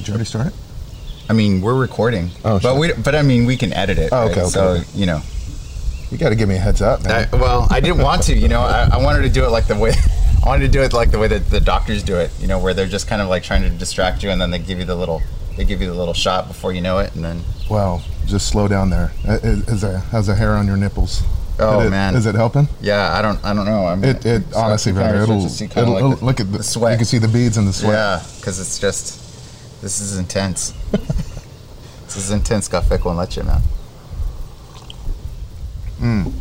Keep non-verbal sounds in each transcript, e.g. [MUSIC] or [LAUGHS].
Did you already start it? I mean, we're recording. Oh, but sure. we but I mean, we can edit it. Oh, right? okay, okay, So okay. you know, You got to give me a heads up, man. I, well, I didn't want to. You know, I, I wanted to do it like the way [LAUGHS] I wanted to do it like the way that the doctors do it. You know, where they're just kind of like trying to distract you, and then they give you the little they give you the little shot before you know it, and then Well, just slow down there. Is, there, how's the hair on your nipples? Oh, it- man. Is it helping? yeah, I don't I don't know. I'm It, it so honestly, you kinda man, start it'll, to see kinda it'll, like it'll- the- look at the, the sweat. You can see the beads in the sweat. Yeah, because it's just this is intense. [LAUGHS] this is intense. Won't let you, man. Mm.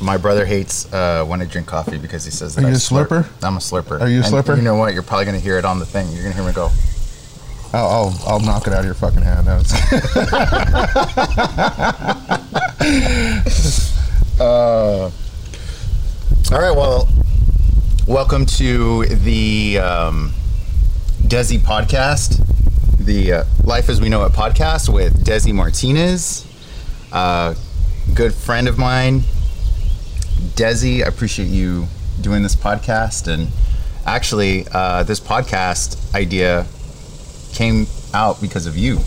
My brother hates uh, when I drink coffee because he says that Are I you a slurp. slurper? I'm a slurper. Are you a And slurper? You know what? You're probably gonna hear it on the thing. You're gonna hear me go. I'll, I'll, I'll knock it out of your fucking hand. [LAUGHS] Uh, all right. Well, welcome to the um, Desi podcast, the uh, Life as We Know It podcast with Desi Martinez, uh, good friend of mine. Desi, I appreciate you doing this podcast. And actually, uh, this podcast idea came out because of you,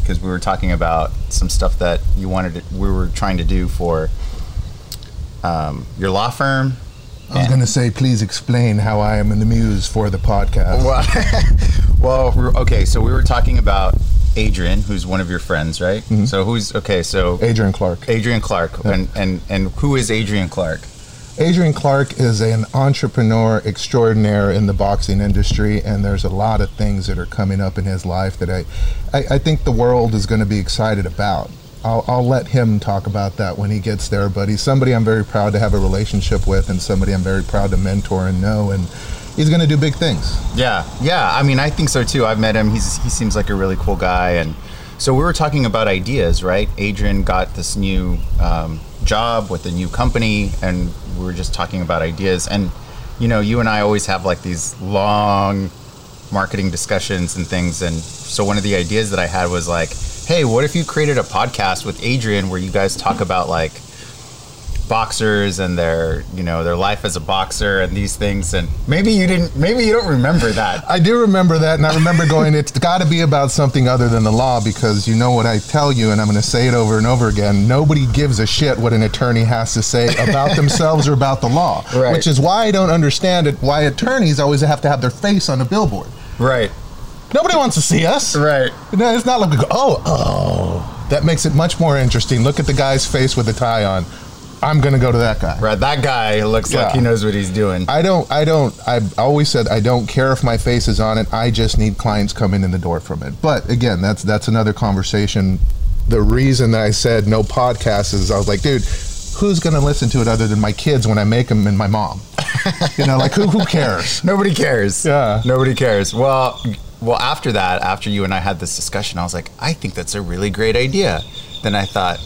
because we were talking about some stuff that you wanted to, we were trying to do for um, your law firm. I was going to say, please explain how I am in the muse for the podcast. Well, [LAUGHS] well, okay. So we were talking about Adrian, who's one of your friends, right? Mm-hmm. So who's okay? So Adrian Clark. Adrian Clark, and and and who is Adrian Clark? Adrian Clark is an entrepreneur extraordinaire in the boxing industry, and there's a lot of things that are coming up in his life that I, I, I think the world is going to be excited about. I'll, I'll let him talk about that when he gets there, but he's somebody I'm very proud to have a relationship with, and somebody I'm very proud to mentor and know, and he's going to do big things. Yeah, yeah. I mean, I think so too. I've met him. He's he seems like a really cool guy, and so we were talking about ideas, right? Adrian got this new um, job with a new company, and we were just talking about ideas. And you know, you and I always have like these long marketing discussions and things. And so one of the ideas that I had was like, hey, what if you created a podcast with Adrian where you guys talk about like boxers and their you know their life as a boxer and these things and maybe you didn't maybe you don't remember that [LAUGHS] I do remember that, and I remember going, it's got to be about something other than the law because you know what I tell you, and I'm going to say it over and over again. Nobody gives a shit what an attorney has to say about [LAUGHS] themselves or about the law, Right. which is why I don't understand it. Why attorneys always have to have their face on a billboard. right Nobody wants to see us. right No, it's not like we go, oh, oh. That makes it much more interesting. Look at the guy's face with the tie on. I'm going to go to that guy. right that guy looks like he knows what he's doing I don't, I don't, I've always said I don't care if my face is on it. I just need clients coming in the door from it. But again, that's, that's another conversation. The reason that I said no podcast is I was like, dude, who's going to listen to it other than my kids when I make them and my mom? [LAUGHS] you know, like who, who cares? nobody cares Yeah. nobody cares well well after that after you and i had this discussion i was like i think that's a really great idea then i thought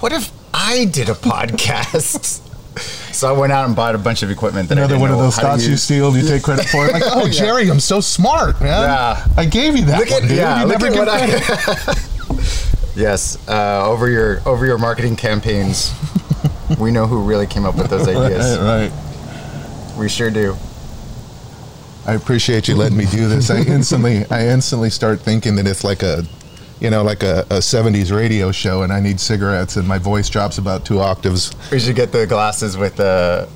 what if i did a [LAUGHS] podcast [LAUGHS] so i went out and bought a bunch of equipment that I Another one of those thoughts you steal and you take credit for it. Like, [LAUGHS] oh, Yeah. Jerry, I'm so smart, man. Yeah. I gave you that Look at one, dude. yeah, You look never at credit. I. yes, uh, over your over your marketing campaigns, we know who really came up with those ideas. Right, right. We sure do. I appreciate you letting me do this. I instantly, I instantly start thinking that it's like a, you know, like a, a '70s radio show, and I need cigarettes, and my voice drops about two octaves. We should get the glasses with the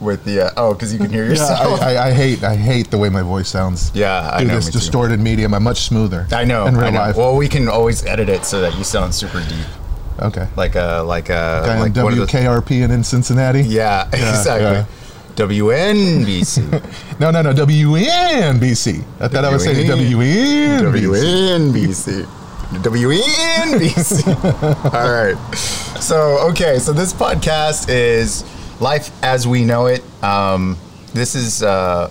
with the uh, oh, because you can hear Yeah, yourself. I, I, I hate, I hate the way my voice sounds. Yeah, I Through know. this me too. distorted medium, I'm much smoother. I know. In real I know. life. Well, we can always edit it so that you sound super deep, okay. like a like a Guy like on one of those- WKRP and in Cincinnati. Yeah, [LAUGHS] exactly. yeah. WNBC. [LAUGHS] No, no, no. WNBC. I thought I was saying WNBC. WNBC. WNBC. All right. So, okay. So, this podcast is Life as We Know It. Um, this is uh,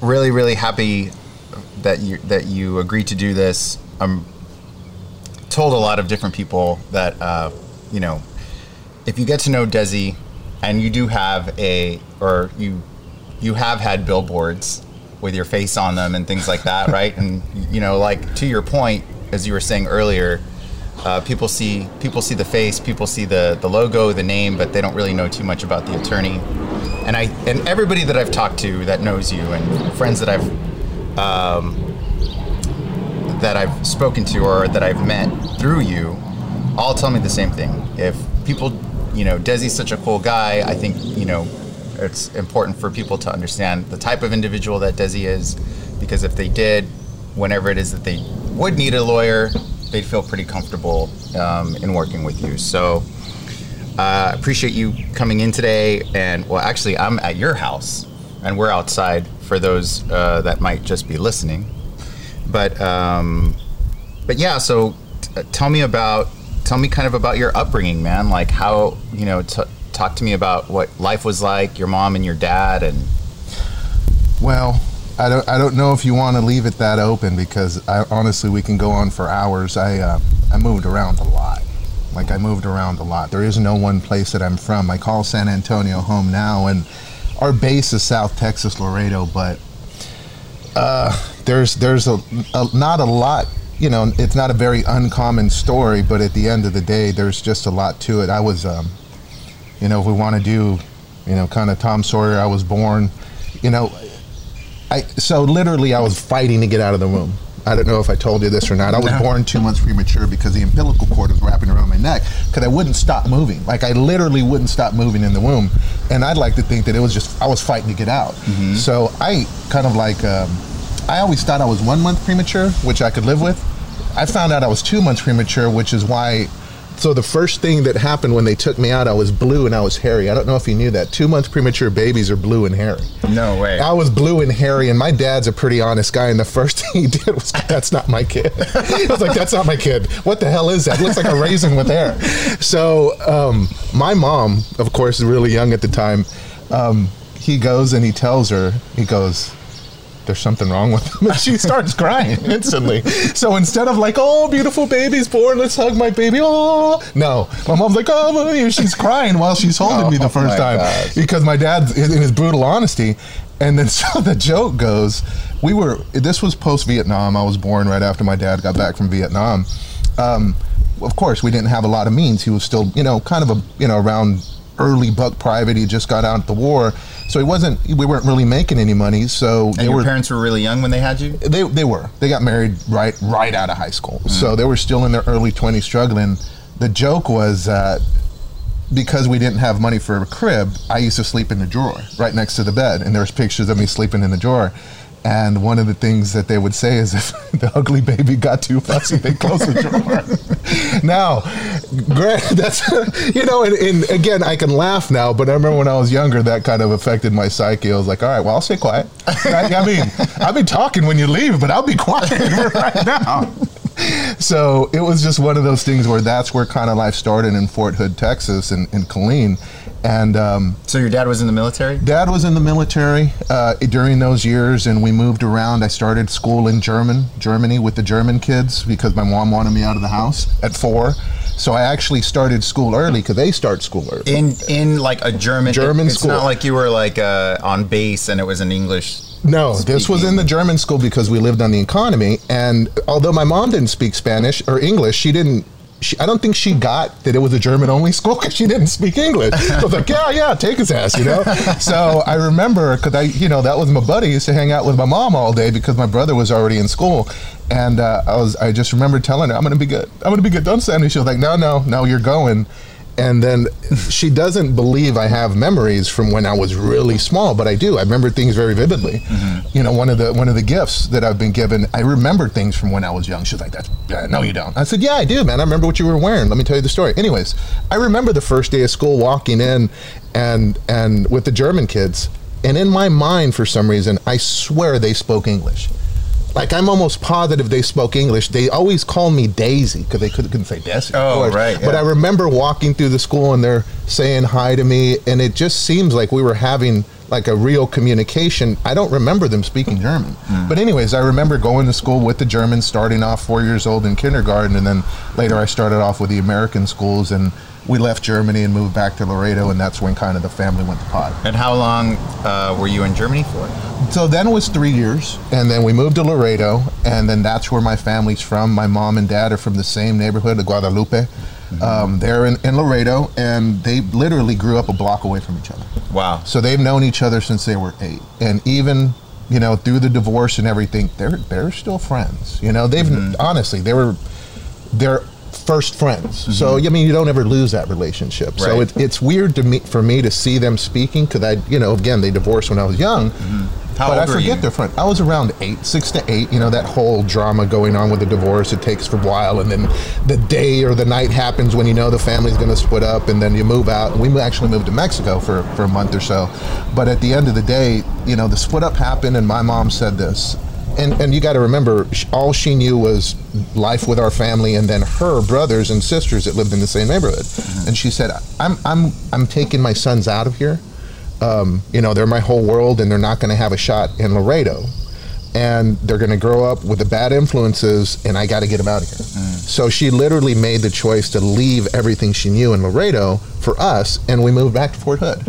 really, really happy that you that you agreed to do this. I'm told a lot of different people that uh, you know if you get to know Desi and you do have a or you you have had billboards with your face on them and things like that, right? And you know, like to your point, as you were saying earlier, uh, people see people see the face, people see the the logo, the name, but they don't really know too much about the attorney. And I and everybody that I've talked to that knows you and friends that I've um, that I've spoken to or that I've met through you all tell me the same thing. If people, you know, Desi's such a cool guy, I think, you know, it's important for people to understand the type of individual that Desi is because if they did, whenever it is that they would need a lawyer, they'd feel pretty comfortable um, in working with you. So I uh, appreciate you coming in today. And well, actually, I'm at your house and we're outside for those uh, that might just be listening. But um, but yeah, so t- tell me about tell me kind of about your upbringing, man. Like how you know t- talk to me about what life was like, your mom and your dad, and well. I don't, I don't know if you want to leave it that open because I, honestly we can go on for hours. I uh, I moved around a lot. Like I moved around a lot. There is no one place that I'm from. I call San Antonio home now, and our base is South Texas, Laredo, but uh, there's there's a, a, not a lot. You know, it's not a very uncommon story, but at the end of the day, there's just a lot to it. I was, um, you know, if we want to do, you know, kind of Tom Sawyer, I was born, you know, I so literally I was fighting to get out of the womb. I don't know if I told you this or not. I was no. born two months premature because the umbilical cord was wrapping around my neck because I wouldn't stop moving. Like I literally wouldn't stop moving in the womb, and I'd like to think that it was just I was fighting to get out. Mm-hmm. So I kind of like um, I always thought I was one month premature, which I could live with. I found out I was two months premature, which is why so the first thing that happened when they took me out, I was blue and I was hairy. I don't know if you knew that. Two months premature babies are blue and hairy. No way. I was blue and hairy, and my dad's a pretty honest guy. And the first [LAUGHS] thing he did was, "That's not my kid." I was like, "That's not my kid. What the hell is that? It looks like a raisin with hair." So um, my mom, of course, is really young at the time. Um, he goes and he tells her, he goes, there's something wrong with him. And [LAUGHS] she starts crying [LAUGHS] instantly. So instead of like, oh, beautiful baby's born, let's hug my baby. Oh, no. My mom's like, oh, she's crying while she's holding oh, me the oh first time. Gosh. Because my dad, in his brutal honesty, and then [LAUGHS] so the joke goes, we were, this was post Vietnam. I was born right after my dad got back from Vietnam. Um, of course, we didn't have a lot of means. He was still, you know, kind of a, you know, around early buck private. He just got out of the war, so he wasn't. We weren't really making any money. So and your were, parents were really young when they had you. They they were. They got married right right out of high school, mm. so they were still in their early twenties, struggling. The joke was. Uh, because we didn't have money for a crib, I used to sleep in the drawer right next to the bed, and there's pictures of me sleeping in the drawer. And one of the things that they would say is if [LAUGHS] the ugly baby got too fussy, they close the drawer. [LAUGHS] now, Grant, [LAUGHS] that's, you know, and, and, again, I can laugh now, but I remember when I was younger, that kind of affected my psyche. I was like, all right, well, I'll stay quiet. I, mean, I'll be talking when you leave, but I'll be quiet right now. So it was just one of those things where that's where kind of life started in Fort Hood, Texas, in, in Killeen and um, so your dad was in the military. Dad was in the military uh, during those years, and we moved around. I started school in German, Germany, with the German kids because my mom wanted me out of the house at four. So I actually started school early because they start school early. In in like a German German it, it's school. It's not like you were like uh, on base and it was an English. No, speaking. this was in the German school because we lived on the economy. And although my mom didn't speak Spanish or English, she didn't she, I don't think she got that it was a German only [LAUGHS] school because she didn't speak English. So I was like, yeah, yeah, take his ass, you know. [LAUGHS] so I remember because I, you know, that was my buddy. Used to hang out with my mom all day because my brother was already in school, and uh, I was, I just remember telling her, I'm gonna be good. I'm gonna be good. Don't send me. She was like, no, no, no, you're going and then she doesn't believe I have memories from when I was really small, but I do. I remember things very vividly. Mm-hmm. You know, one of the one of the gifts that I've been given, I remember things from when I was young. She's like, "That's uh, no, you don't." I said, "Yeah, I do, man. I remember what you were wearing. Let me tell you the story." Anyways, I remember the first day of school walking in, and and with the German kids, and in my mind, for some reason, I swear they spoke English like I'm almost positive they spoke English. They always called me Daisy because they couldn't, couldn't say Desi. Oh, right. Yeah. But I remember walking through the school and they're saying hi to me, and it just seems like we were having like a real communication. I don't remember them speaking German. Mm. But anyways, I remember going to school with the Germans, starting off four years old in kindergarten, and then later I started off with the American schools and we left Germany and moved back to Laredo, and that's when kind of the family went to pot. And how long uh, were you in Germany for? So then it was three years, and then we moved to Laredo, and then that's where my family's from. My mom and dad are from the same neighborhood the Guadalupe. Mm-hmm. Um, they're in, in Laredo, and they literally grew up a block away from each other. Wow! So they've known each other since they were eight, and even you know, through the divorce and everything, they're they're still friends. You know, they've honestly they were they're first friends. So I mean, you don't ever lose that relationship. So it, it's weird to me for me to see them speaking because I, you know, again they divorced when I was young. How but I forget their friend. I was around eight, six to eight. You know that whole drama going on with the divorce. It takes for a while, and then the day or the night happens when you know the family's going to split up, and then you move out. We actually moved to Mexico for for a month or so. But at the end of the day, you know the split up happened, and my mom said this. And, and you got to remember, all she knew was life with our family, and then her brothers and sisters that lived in the same neighborhood. And she said, "I'm I'm I'm taking my sons out of here um, you know, they're my whole world and they're not going to have a shot in Laredo. And they're going to grow up with the bad influences, and I got to get them out of here. So she literally made the choice to leave everything she knew in Laredo for us, and we moved back to Fort Hood.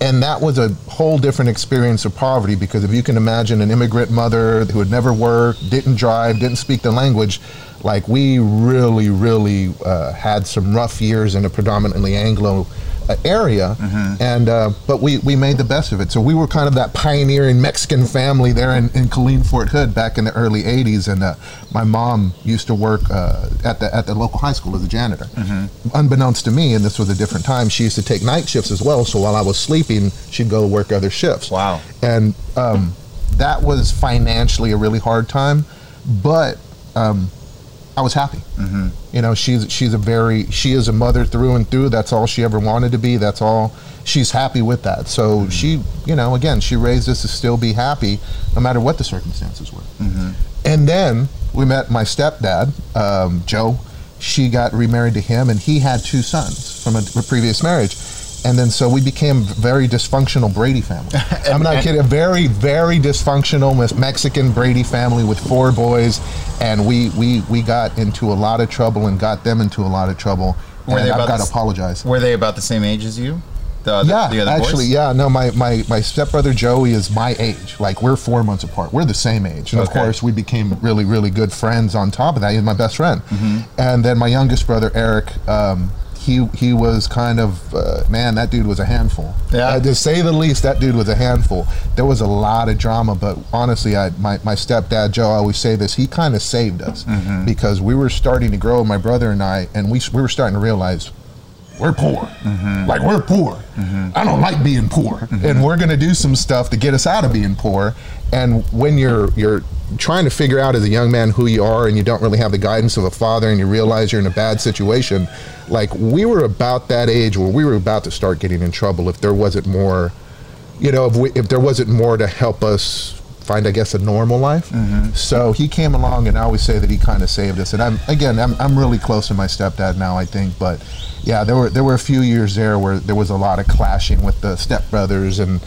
And that was a whole different experience of poverty because if you can imagine an immigrant mother who had never worked, didn't drive, didn't speak the language, like we really, really uh, had some rough years in a predominantly Anglo area, and uh, but we we made the best of it. So we were kind of that pioneering Mexican family there in, in Killeen, Fort Hood, back in the early '80s. And uh, my mom used to work uh, at the at the local high school as a janitor. Unbeknownst to me, and this was a different time, she used to take night shifts as well. So while I was sleeping, she'd go work other shifts. Wow. And um, that was financially a really hard time, but um, I was happy. Mm-hmm. You know, she's she's a very she is a mother through and through. That's all she ever wanted to be. That's all she's happy with that. So she, you know, again, she raised us to still be happy, no matter what the circumstances were. And then we met my stepdad, um, Joe. She got remarried to him, and he had two sons from a, a previous marriage. And then so we became a very dysfunctional Brady family. [LAUGHS] I'm not kidding. A very, very dysfunctional Mexican Brady family with four boys, and we we we got into a lot of trouble and got them into a lot of trouble. Were and they I've about got the to apologize. Were they about the same age as you? The, Yeah, the other actually, boys? yeah. No, my, my, my stepbrother Joey is my age. Like we're four months apart. We're the same age, and of course we became really really good friends. On top of that, he's my best friend. Mm-hmm. And then my youngest brother Eric. Um, he, he was kind of uh, man that dude was a handful Yeah. Uh, to say the least that dude was a handful there was a lot of drama but honestly I, my, my stepdad joe i always say this he kind of saved us Mm-hmm. because we were starting to grow my brother and i and we, we were starting to realize we're poor. Mm-hmm. Like we're poor. I don't like being poor, and we're going to do some stuff to get us out of being poor. And when you're you're trying to figure out as a young man who you are, and you don't really have the guidance of a father, and you realize you're in a bad situation, like we were about that age where we were about to start getting in trouble if there wasn't more, you know, if, we, if there wasn't more to help us find, I guess, a normal life. Mm-hmm. So he came along, and I always say that he kind of saved us. And I'm again, I'm, I'm really close to my stepdad now, I think. But yeah, there were there were a few years there where there was a lot of clashing with the stepbrothers and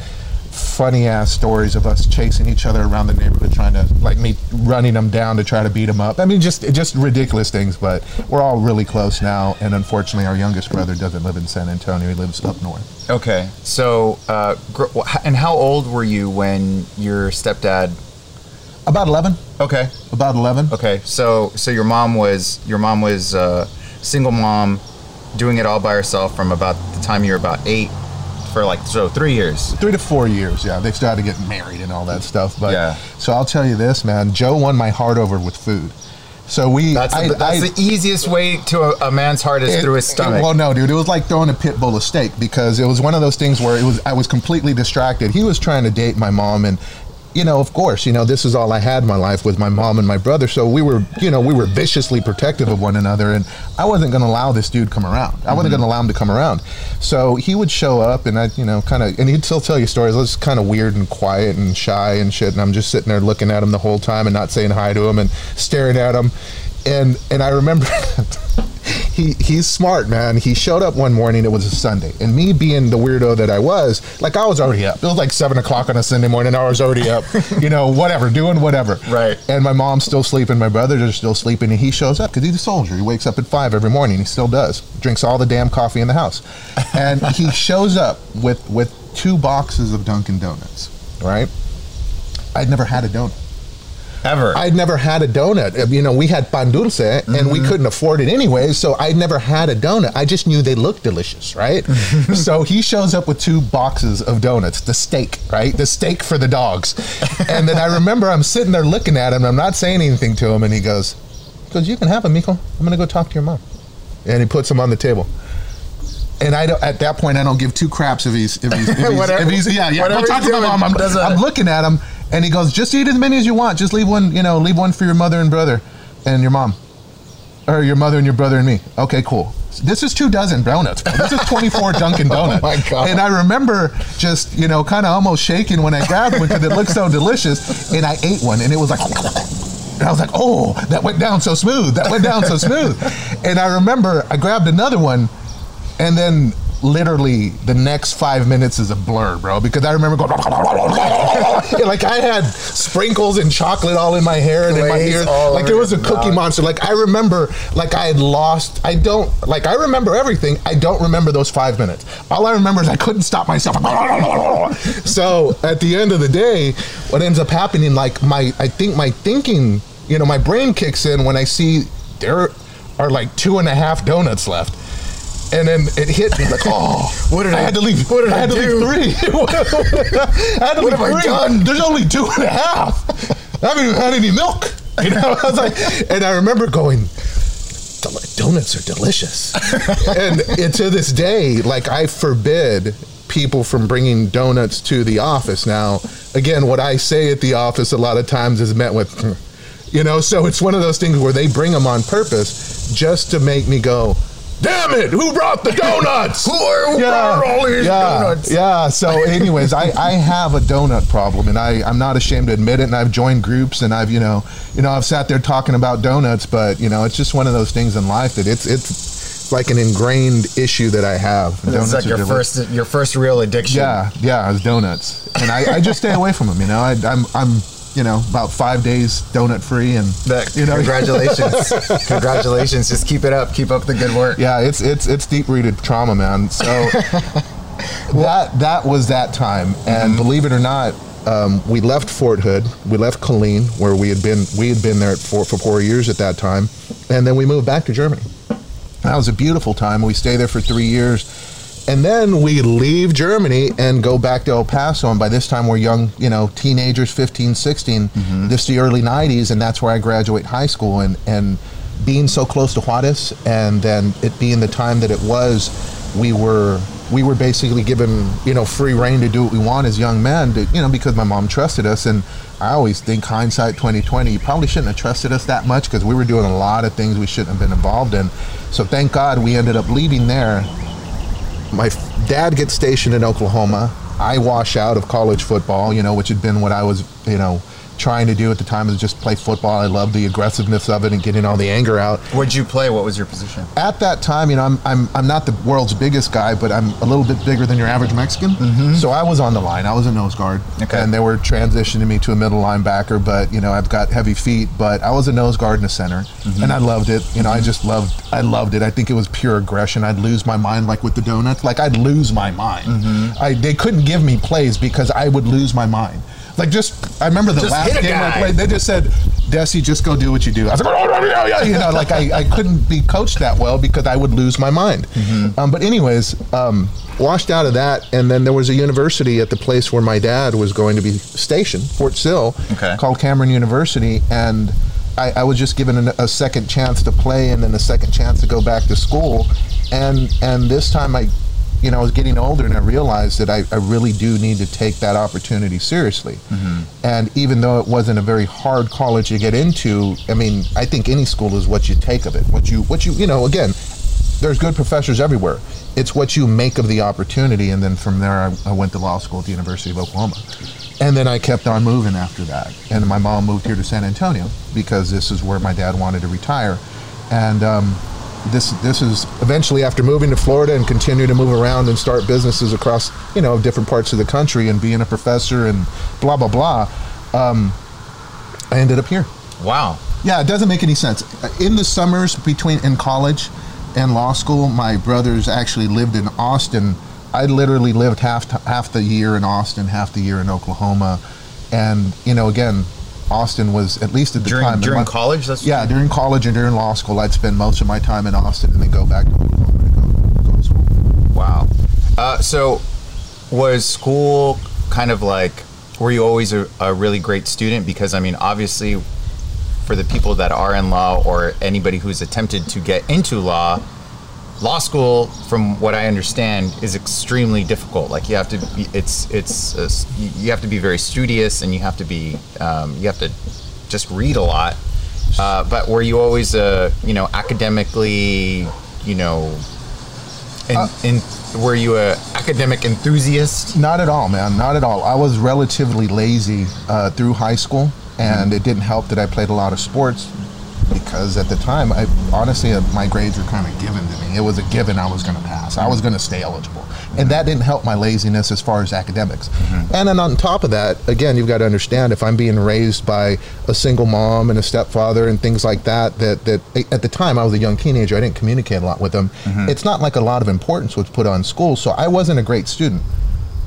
funny ass stories of us chasing each other around the neighborhood, trying to like me running them down to try to beat them up. I mean, just just ridiculous things. But we're all really close now, and unfortunately, our youngest brother doesn't live in San Antonio; he lives up north. Okay. So, uh, gr- and how old were you when your stepdad? About eleven. Okay. About eleven. Okay. So, so your mom was your mom was uh, single mom, doing it all by herself from about the time you were about eight, for like so three years. three to four years. Yeah, They've started getting married and all that stuff. But Yeah. so I'll tell you this, man. Joe won my heart over with food. So we. That's I- the, that's I- the easiest way to a, a man's heart is it- through his it- stomach. well, no, dude, it was like throwing a pit bull a steak because it was one of those things where it was I was completely distracted. He was trying to date my mom and. You know, of course, you know, this is all I had in my life with my mom and my brother. So we were, you know, we were viciously protective of one another. And I wasn't going to allow this dude come around. I wasn't mm-hmm. going to allow him to come around. So he would show up and I, you know, kind of, and he'd still tell you stories. I was kind of weird and quiet and shy and shit. And I'm just sitting there looking at him the whole time and not saying hi to him and staring at him. And, and I remember [LAUGHS] he he's smart, man. He showed up one morning. It was a Sunday, and me being the weirdo that I was, like I was already up. It was like seven o'clock on a Sunday morning. I was already up, [LAUGHS] you know, whatever, doing whatever. Right. And my mom's still sleeping. My brothers are still sleeping, and he shows up because he's a soldier. He wakes up at five every morning. He still does. Drinks all the damn coffee in the house, and [LAUGHS] he shows up with with two boxes of Dunkin' Donuts. Right. I'd never had a donut. Ever. I'd never had a donut. Uh, You know, we had pan dulce and Mm-hmm. we couldn't afford it anyway, so I'd never had a donut. I just knew they looked delicious, right? [LAUGHS] so he shows up with two boxes of donuts, the steak, right? The steak for the dogs. and then I remember I'm sitting there looking at him, I'm not saying anything to him, and he goes, because You can have them, Miko. I'm gonna go talk to your mom. And he puts them on the table. And I don't. At that point, I don't give two craps if he's if he's, if [LAUGHS] he's, Whatever- if he's yeah yeah. whatever Go talk to my mom. I'm, I'm looking at him, and he goes, "Just eat as many as you want. Just leave one. You know, leave one for your mother and brother, and your mom, or your mother and your brother and me. Okay, cool. This is two dozen donuts. bro. This is 24 [LAUGHS] Dunkin' Donuts. my God. And I remember just you know kind of almost shaking when I grabbed one because it looked so delicious, and I ate one, and it was like. And I was like, oh, that went down so smooth. That went down so smooth. And I remember I grabbed another one, and then literally the next five minutes is a blur, bro, because I remember going, [LAUGHS] like I had sprinkles and chocolate all in my hair and in my ears. Like it was a cookie mouth. monster. Like I remember, like I had lost, I don't, like I remember everything. I don't remember those five minutes. All I remember is I couldn't stop myself. [LAUGHS] so at the end of the day, what ends up happening, like my, I think my thinking, you know, my brain kicks in when I see there are like two and a half donuts left. And then it hit me like, oh, What did I I- had to leave? what did I had I to leave three. [LAUGHS] I had to What leave have I done? There's only two and a half. I haven't even had any milk. [LAUGHS] You know, I was like, and I remember going, "Del- donuts are delicious. [LAUGHS] and it, to this day, like I forbid people from bringing donuts to the office. Now, again, what I say at the office a lot of times is met with, "Hmm." you know, so it's one of those things where they bring them on purpose just to make me go, damn it, who brought the donuts? Who are- who brought all these yeah, donuts? Yeah. So, anyways, I, I have a donut problem, and I I'm not ashamed to admit it. And I've joined groups, and I've you know you know I've sat there talking about donuts, but you know it's just one of those things in life that it's it's like an ingrained issue that I have. It's Donuts like your deli- first your first real addiction. Yeah, yeah, it's donuts, and I, I just stay away from them. You know, I, I'm I'm you know about five days donut free, and That, you know congratulations, [LAUGHS] congratulations! Just keep it up. Keep up the good work. yeah, it's it's it's deep rooted trauma, man. So [LAUGHS] that that was that time, and believe it or not, um, we left Fort Hood, we left Killeen, where we had been we had been there for for four years at that time, and then we moved back to Germany. That was a beautiful time. We stayed there for three years. And then we leave Germany and go back to El Paso. And by this time, we're young, you know, teenagers, 15, 16. Mm-hmm. This is the early 90s, and that's where I graduate high school. And, and being so close to Juarez, and then it being the time that it was, we were we were basically given you know free reign to do what we want as young men. To, you know, because my mom trusted us, and I always think hindsight 2020, you probably shouldn't have trusted us that much because we were doing a lot of things we shouldn't have been involved in. So thank God we ended up leaving there my dad gets stationed in Oklahoma. I wash out of college football, you know, which had been what I was, you know, trying to do at the time is just play football. I loved the aggressiveness of it and getting all the anger out. Where'd you play? What was your position? At that time, you know, I'm, I'm, I'm not the world's biggest guy, but I'm a little bit bigger than your average Mexican. Mm-hmm. So I was on the line. I was a nose guard. Okay. And they were transitioning me to a middle linebacker, but, you know, I've got heavy feet, but I was a nose guard and a center. Mm-hmm. And I loved it. You know, I just loved, I loved it. I think it was pure aggression. I'd lose my mind like with the donuts. Like I'd lose my mind. Mm-hmm. I, they couldn't give me plays because I would lose my mind. Like just, I remember the Just last game I played. They just said, "Desi, just go do what you do." I was like, "Oh, yeah, yeah," you know, like I, I couldn't be coached that well because I would lose my mind. Mm-hmm. Um, but anyways, um, washed out of that, and then there was a university at the place where my dad was going to be stationed, Fort Sill, Okay. called Cameron University, and I, I was just given a, a second chance to play, and then a second chance to go back to school, and and this time I you know, I was getting older and I realized that I, I really do need to take that opportunity seriously. And even though it wasn't a very hard college to get into, I mean, I think any school is what you take of it. What you, what you, you know, again, there's good professors everywhere. It's what you make of the opportunity. And then from there, I, I went to law school at the University of Oklahoma. And then I kept on moving after that. And my mom moved here to San Antonio because this is where my dad wanted to retire. And um, this this is eventually after moving to Florida and continue to move around and start businesses across you know different parts of the country and being a professor and blah blah blah. Um, I ended up here. Wow. Yeah, it doesn't make any sense. In the summers between in college and law school, my brothers actually lived in Austin. I literally lived half half the year in Austin, half the year in Oklahoma, and you know, again, Austin was at least at the during time. during my- college. That's Yeah, during college and during law school, I'd spend most of my time in Austin and then go back to Oklahoma to go, go to school. Wow. Uh, so, was school kind of like? Were you always a, a really great student? Because I mean, obviously, for the people that are in law or anybody who's attempted to get into law, law school, from what I understand, is extremely difficult. Like you have to, be, it's it's uh, you you have to be very studious, and you have to be um, you have to just read a lot. Uh, but were you always a you know academically you know in, in were you a academic enthusiast? Not at all, man. Not at all. I was relatively lazy uh, through high school, and it didn't help that I played a lot of sports because at the time, I honestly, uh, my grades were kind of given to me. It was a given I was going to pass. I was going to stay eligible, and that didn't help my laziness as far as academics. Mm-hmm. And then on top of that, again, you've got to understand if I'm being raised by a single mom and a stepfather and things like that, that that at the time I was a young teenager, I didn't communicate a lot with them. Mm-hmm. It's not like a lot of importance was put on school, so I wasn't a great student.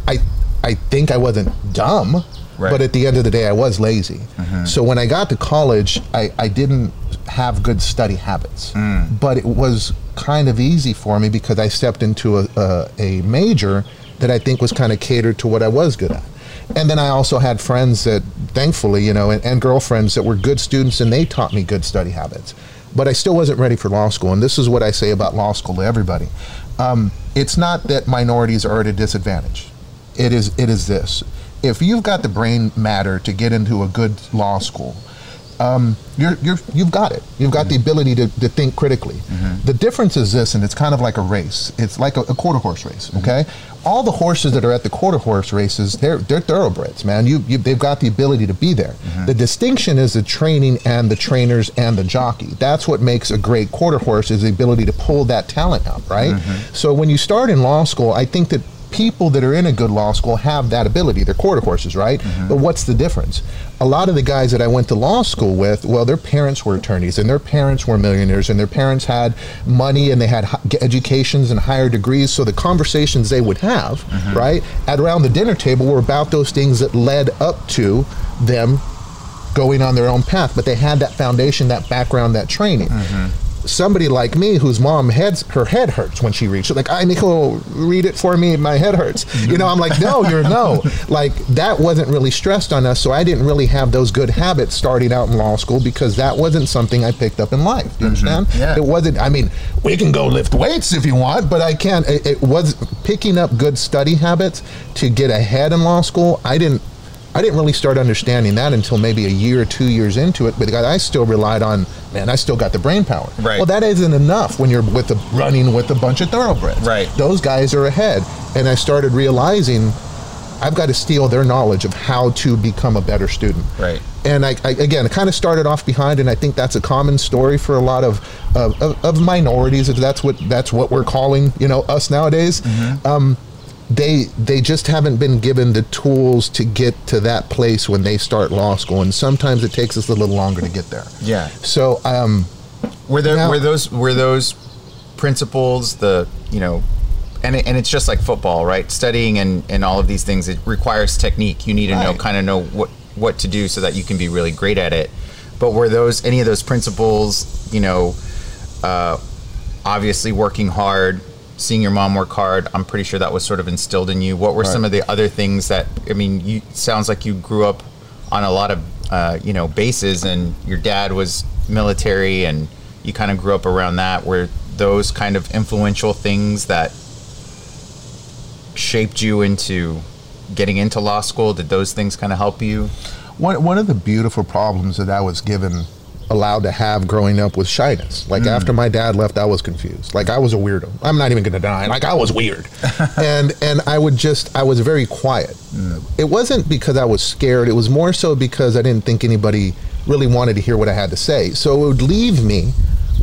I I think I wasn't dumb, Right. but at the end of the day, I was lazy. Mm-hmm. So when I got to college, I, I didn't have good study habits, but it was kind of easy for me because I stepped into a, a, a major that I think was kind of catered to what I was good at. And then I also had friends that, thankfully, you know, and, and girlfriends that were good students and they taught me good study habits. But I still wasn't ready for law school. And this is what I say about law school to everybody. Um, it's not that minorities are at a disadvantage it is it is this if you've got the brain matter to get into a good law school um, you're, you're, you've got it. You've got the mm-hmm. ability to, to think critically. Mm-hmm. The difference is this, and it's kind of like a race. It's like a, a quarter horse race. Mm-hmm. Okay, all the horses that are at the quarter horse races, they're they're thoroughbreds, man. You, you they've got the ability to be there. The distinction is the training and the trainers and the jockey. That's what makes a great quarter horse is the ability to pull that talent out, right? So when you start in law school, I think that people that are in a good law school have that ability. They're quarter horses, right? Mm-hmm. But what's the difference? A lot of the guys that I went to law school with, well, their parents were attorneys and their parents were millionaires and their parents had money and they had educations and higher degrees. So the conversations they would have, mm-hmm. right, at around the dinner table were about those things that led up to them going on their own path, but they had that foundation, that background, that training. Mm-hmm. Somebody like me, whose mom heads her head hurts when she reads. it like, "I Nico, read it for me. My head hurts." You know, I'm like, "No, you're no." Like that wasn't really stressed on us, so I didn't really have those good habits starting out in law school because that wasn't something I picked up in life. You mm-hmm. understand? Yeah. It wasn't. I mean, we can go lift weights if you want, but I can't. It, it was picking up good study habits to get ahead in law school. I didn't. I didn't really start understanding that until maybe a year or two years into it. But I still relied on, man, I still got the brain power. Right. Well, that isn't enough when you're with a, running with a bunch of thoroughbreds. Right. Those guys are ahead, and I started realizing I've got to steal their knowledge of how to become a better student. Right. And I, I again, I kind of started off behind, and I think that's a common story for a lot of of, of, of minorities. If that's what that's what we're calling, you know, us nowadays. Mm-hmm. Um, they they just haven't been given the tools to get to that place when they start law school, and sometimes it takes us a little longer to get there. Yeah. So, um, Were there Now- were those were those principles the you know and, it, and it's just like football right studying and, and all of these things it requires technique you need to know kind of know what what to do so that you can be really great at it but were those any of those principles you know uh, obviously working hard seeing your mom work hard i'm pretty sure that was sort of instilled in you. What were some of the other things that i mean you sounds like you grew up on a lot of uh, you know bases and your dad was military and you kind of grew up around that. Were those kind of influential things that shaped you into getting into law school? Did those things kind of help you? One one of the beautiful problems that I was given allowed to have growing up with shyness. Like after mm. my dad left, I was confused. Like I was a weirdo. I'm not even going to deny. it. Like I was weird, [LAUGHS] and and I would just I was very quiet. Mm. It wasn't because I was scared. It was more so because I didn't think anybody really wanted to hear what I had to say. So it would leave me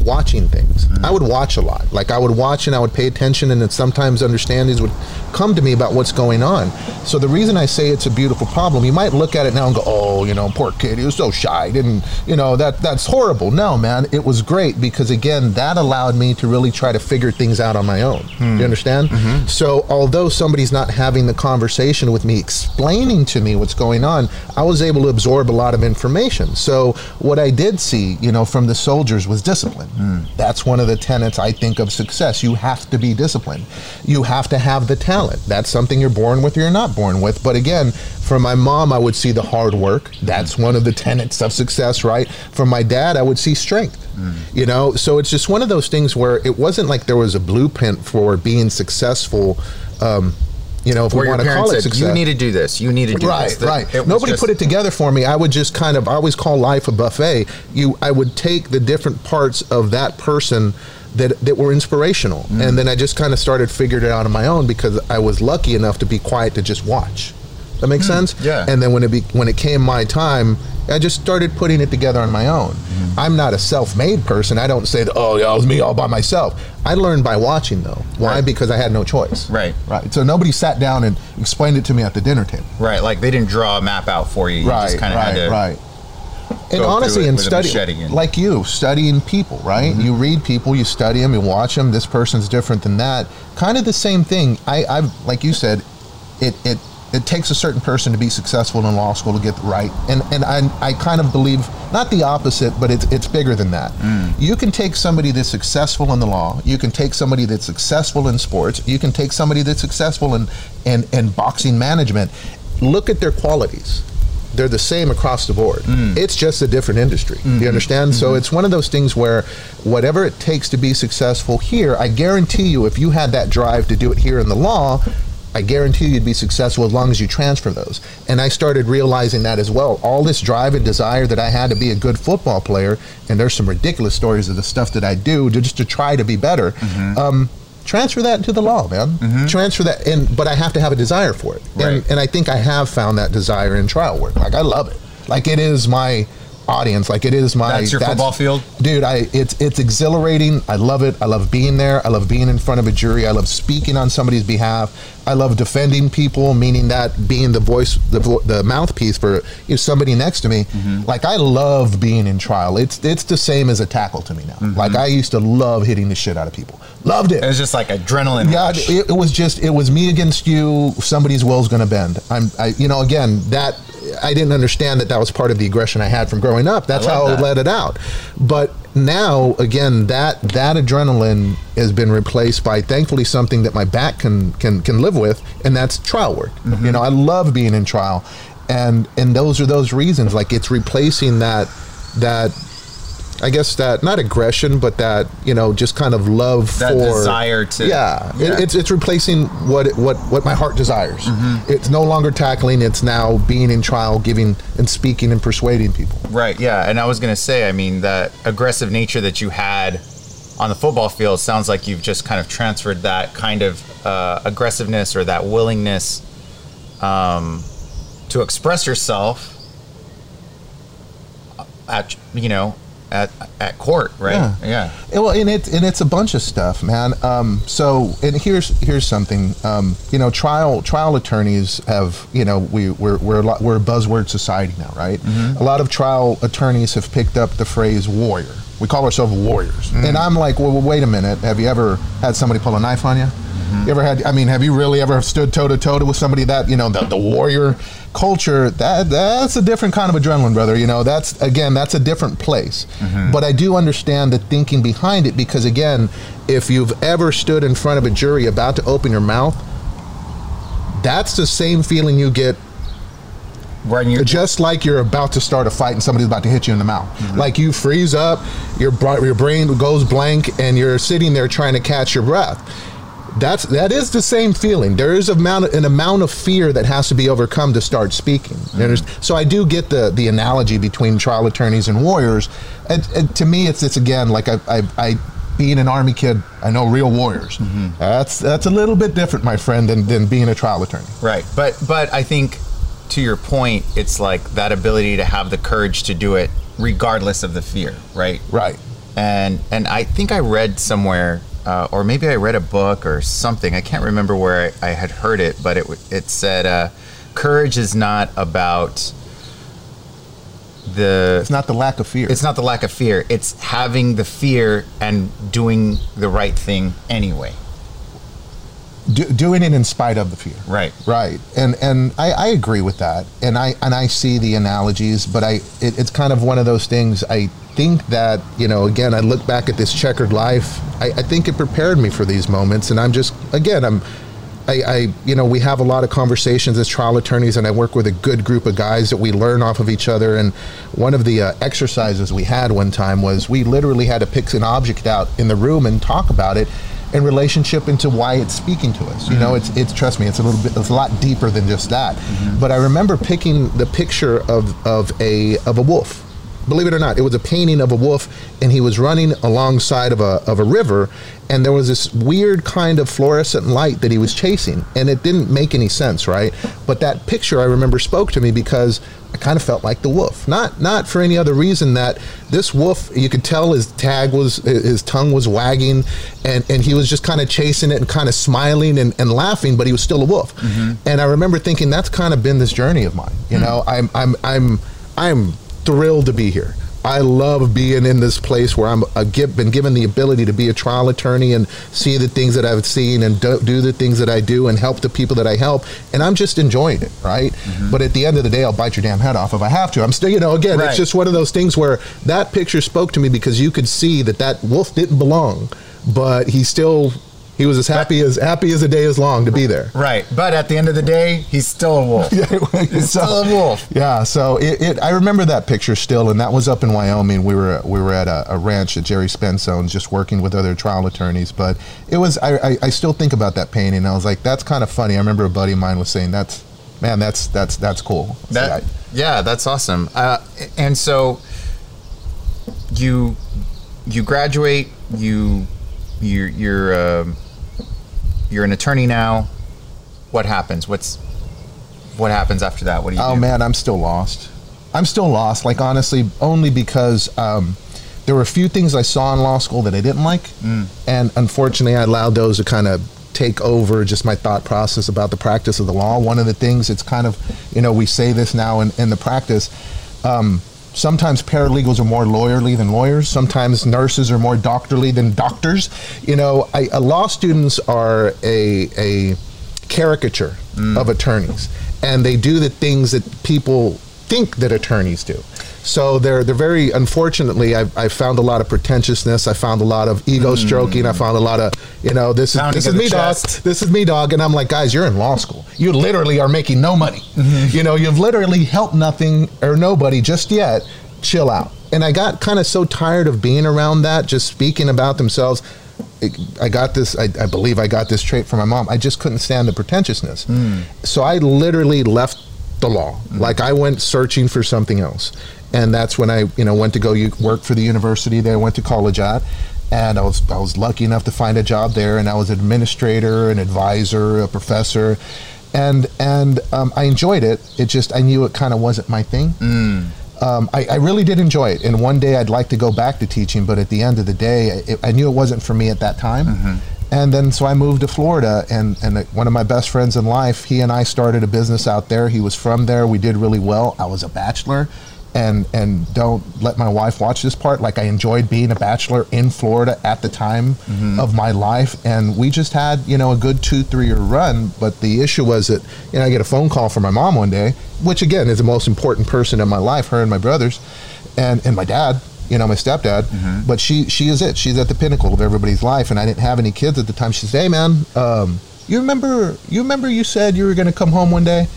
watching things. I would watch a lot. Like I would watch and I would pay attention, and then sometimes understandings would come to me about what's going on. So the reason I say it's a beautiful problem, you might look at it now and go, "Oh, you know, poor kid, he was so shy, didn't you know that that's horrible." No, man, it was great because again, that allowed me to really try to figure things out on my own. Hmm. You understand? Mm-hmm. So although somebody's not having the conversation with me, explaining to me what's going on, I was able to absorb a lot of information. So what I did see, you know, from the soldiers was discipline. That's one of the tenets I think of success. You have to be disciplined. You have to have the talent. That's something you're born with or you're not born with. But again, for my mom, I would see the hard work. That's one of the tenets of success, right? For my dad, I would see strength. You know, so it's just one of those things where it wasn't like there was a blueprint for being successful. Um, you know, if we want to call it said, success. you need to do this. You need to do Right, this. Right. was Nobody put it together for me. I would just kind of, I always call life a buffet. You, I would take the different parts of that person that that were inspirational, Mm. and then I just kind of started figuring it out on my own because I was lucky enough to be quiet to just watch. That makes sense. Mm. yeah. And then when it be, when it came my time, I just started putting it together on my own. Mm. I'm not a self-made person. I don't say, that, "Oh, yeah, it was me all by myself." I learned by watching, though. Why? Right. Because I had no choice. Right. Right. So nobody sat down and explained it to me at the dinner table. Right, like they didn't draw a map out for you. You right, right, had to. right. And honestly, in studying, like you, studying people, right? You read people, you study them, you watch them. This person's different than that. Kind of the same thing. I, I've, like you said, it, it, it takes a certain person to be successful in law school to get right, and and I, I kind of believe not the opposite, but it's it's bigger than that. Mm. You can take somebody that's successful in the law, you can take somebody that's successful in sports, you can take somebody that's successful in in, in boxing management. Look at their qualities they're the same across the board. Mm. It's just a different industry. Do you mm-hmm. understand? So mm-hmm. it's one of those things where whatever it takes to be successful here, I guarantee you, if you had that drive to do it here in the law, I guarantee you'd be successful as long as you transfer those. And I started realizing that as well. All this drive and desire that I had to be a good football player, and there's some ridiculous stories of the stuff that I do to, just to try to be better. Um, transfer that into the law, man. Transfer that, and but I have to have a desire for it. Right. And, and I think I have found that desire in trial work. Like I love it. Like it is my audience. Like it is my. That's your football field? dude. I it's it's exhilarating. I love it. I love being there. I love being in front of a jury. I love speaking on somebody's behalf. I love defending people, meaning that being the voice, the the mouthpiece for you know, somebody next to me. Mm-hmm. Like I love being in trial. It's it's the same as a tackle to me now. Mm-hmm. Like I used to love hitting the shit out of people. Loved it. It was just like adrenaline. Yeah, it, it was just it was me against you. Somebody's will's going to bend. I'm, I, you know, again that I didn't understand that that was part of the aggression I had from growing up. That's how I let it out. But now, again, that that adrenaline has been replaced by thankfully something that my back can can can live with, and that's trial work. Mm-hmm. You know, I love being in trial, and and those are those reasons. Like it's replacing that that. I guess that not aggression, but that you know, just kind of love That for desire to- yeah, Yeah. It, it's it's replacing what what what my heart desires. Mm-hmm. It's no longer tackling. It's now being in trial, giving and speaking and persuading people. Right, yeah. And I was going to say, I mean, that aggressive nature that you had on the football field sounds like you've just kind of transferred that kind of uh, aggressiveness or that willingness um, to express yourself at, you know, at, at court, right? Yeah. Yeah. Yeah, Well, and it and it's a bunch of stuff, man. Um, so, and here's here's something. Um, you know, trial trial attorneys have you know we we're we're a, lot, we're a buzzword society now, right? A lot of trial attorneys have picked up the phrase warrior. We call ourselves warriors, mm-hmm. and I'm like, well, wait a minute. Have you ever had somebody pull a knife on you? Mm-hmm. You ever had? I mean, have you really ever stood toe to toe with somebody that you know the, the warrior culture? That that's a different kind of adrenaline, brother. You know, that's again, that's a different place. Mm-hmm. But I do understand the thinking behind it because again, if you've ever stood in front of a jury about to open your mouth, that's the same feeling you get When you're just like you're about to start a fight and somebody's about to hit you in the mouth. Mm-hmm. Like you freeze up, your your brain goes blank, and you're sitting there trying to catch your breath. That's that is the same feeling. There is amount an amount of fear that has to be overcome to start speaking. Mm-hmm. Understand? So I do get the the analogy between trial attorneys and warriors. And, and to me, it's it's again like I, I, I being an army kid, I know real warriors. Mm-hmm. That's that's a little bit different, my friend, than, than being a trial attorney. Right, but but I think to your point, it's like that ability to have the courage to do it regardless of the fear, right? Right. and and I think I read somewhere, uh, or maybe I read a book or something. I can't remember where I, I had heard it, but it it said, uh, "Courage is not about the It's not the lack of fear. it's not the lack of fear. It's having the fear and doing the right thing anyway." Do, doing it in spite of the fear. Right. Right, and and I, I agree with that, and I and I see the analogies, but I it, it's kind of one of those things. I think that you know, again, I look back at this checkered life. I, I think it prepared me for these moments, and I'm just again, I'm. I, I, you know, we have a lot of conversations as trial attorneys, and I work with a good group of guys that we learn off of each other. And one of the uh, exercises we had one time was we literally had to pick an object out in the room and talk about it in relationship into why it's speaking to us. You know, mm-hmm. it's it's trust me, it's a little bit, it's a lot deeper than just that. Mm-hmm. But I remember picking the picture of of a of a wolf. Believe it or not, it was a painting of a wolf, and he was running alongside of a of a river, and there was this weird kind of fluorescent light that he was chasing, and it didn't make any sense, right? But that picture I remember spoke to me because I kind of felt like the wolf, not not for any other reason that this wolf, you could tell his tag was his tongue was wagging, and and he was just kind of chasing it and kind of smiling and, and laughing, but he was still a wolf. Mm-hmm. And I remember thinking that's kind of been this journey of mine. You mm. know, I'm I'm I'm I'm thrilled to be here. I love being in this place where I'm give, been given the ability to be a trial attorney and see the things that I've seen and do, do the things that I do and help the people that I help, and I'm just enjoying it, right? Mm-hmm. But at the end of the day, I'll bite your damn head off if I have to. I'm still, you know, again, Right. it's just one of those things where that picture spoke to me because you could see that that wolf didn't belong, but he still he was as happy as happy as a day is long to be there. Right. But at the end of the day, he's still a wolf. [LAUGHS] He's So- still a wolf. Yeah, so it, it I remember that picture still, and that was up in Wyoming. We were we were at a, a ranch at Gerry Spence owns, just working with other trial attorneys. But it was I, I, I still think about that painting. and I was like, that's kind of funny. I remember a buddy of mine was saying, that's man, that's that's that's cool. So That, I- yeah, that's awesome. Uh, and so you you graduate, you you you're um, you're an attorney now. What happens? What's what happens after that? What do you Oh do? man, I'm still lost. I'm still lost. Like honestly, only because um, there were a few things I saw in law school that I didn't like, and unfortunately, I allowed those to kind of take over just my thought process about the practice of the law. One of the things it's kind of, you know, we say this now in, in the practice. Um, sometimes paralegals are more lawyerly than lawyers. Sometimes nurses are more doctorly than doctors. You know, I, uh, law students are a a caricature of attorneys, and they do the things that people think that attorneys do. So they're they're very unfortunately. I've, I found a lot of pretentiousness. I found a lot of ego stroking. I found a lot of you know this is Pounding this is me dog. This is me dog. And I'm like, guys, you're in law school. You literally are making no money. You know, you've literally helped nothing or nobody just yet. Chill out. And I got kind of so tired of being around that, just speaking about themselves. I got this. I, I believe I got this trait from my mom. I just couldn't stand the pretentiousness. So I literally left the law. Like I went searching for something else, and that's when I, you know, went to go work for the university that I went to college at, and I was I was lucky enough to find a job there, and I was an administrator, an advisor, a professor, and and um, I enjoyed it. It just I knew it kind of wasn't my thing. Um, I, I really did enjoy it, and one day I'd like to go back to teaching, but at the end of the day, it, I knew it wasn't for me at that time. And then so I moved to Florida, and and one of my best friends in life, he and I started a business out there. He was from there. We did really well. I was a bachelor, and and don't let my wife watch this part. Like I enjoyed being a bachelor in Florida at the time of my life, and we just had you know a good two three year run. But the issue was that you know I get a phone call from my mom one day, which again is the most important person in my life, her and my brothers, and and my dad you know, my stepdad. But she she is it. She's at the pinnacle of everybody's life, and I didn't have any kids at the time. She said, "Hey, man, um, you remember you remember you said you were going to come home one day."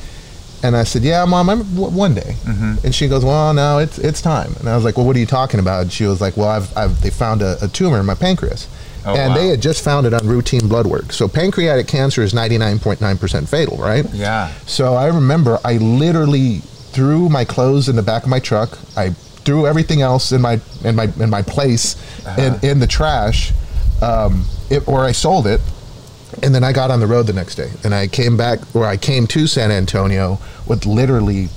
And I said, "Yeah, mom, I remember w- one day." And she goes, "Well, no, it's it's time." And I was like, "Well, what are you talking about?" And she was like, "Well, I've, I've they found a, a tumor in my pancreas." Oh, and wow. they had just found it on routine blood work. So pancreatic cancer is 99.9% fatal, right? Yeah. So I remember I literally threw my clothes in the back of my truck. I threw everything else in my in my in my place in, in the trash, um, it, or I sold it. And then I got on the road the next day, and I came back, or I came to San Antonio with literally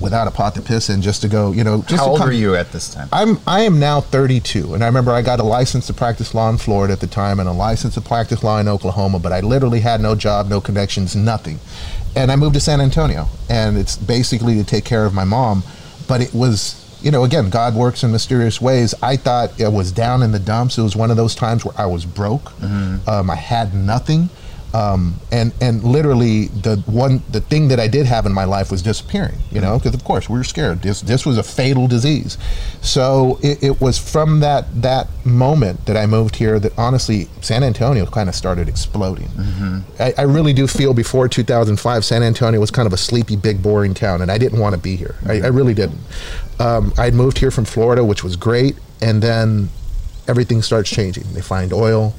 without a pot to piss in just to go, you know. Just How to old were you at this time? I'm I am now 32, and I remember I got a license to practice law in Florida at the time, and a license to practice law in Oklahoma. But I literally had no job, no connections, nothing. And I moved to San Antonio, and it's basically to take care of my mom. But it was, you know, again, God works in mysterious ways. I thought it was down in the dumps. It was one of those times where I was broke. Um, I had nothing. Um, and and literally the one the thing that I did have in my life was disappearing. You know, because of course we were scared. This this was a fatal disease. So it, it was from that that moment that I moved here that honestly San Antonio kind of started exploding. I, I really do feel before 2005 San Antonio was kind of a sleepy, big, boring town, and I didn't want to be here. I, I really didn't. Um, I'd moved here from Florida, which was great, and then everything starts changing. They find oil.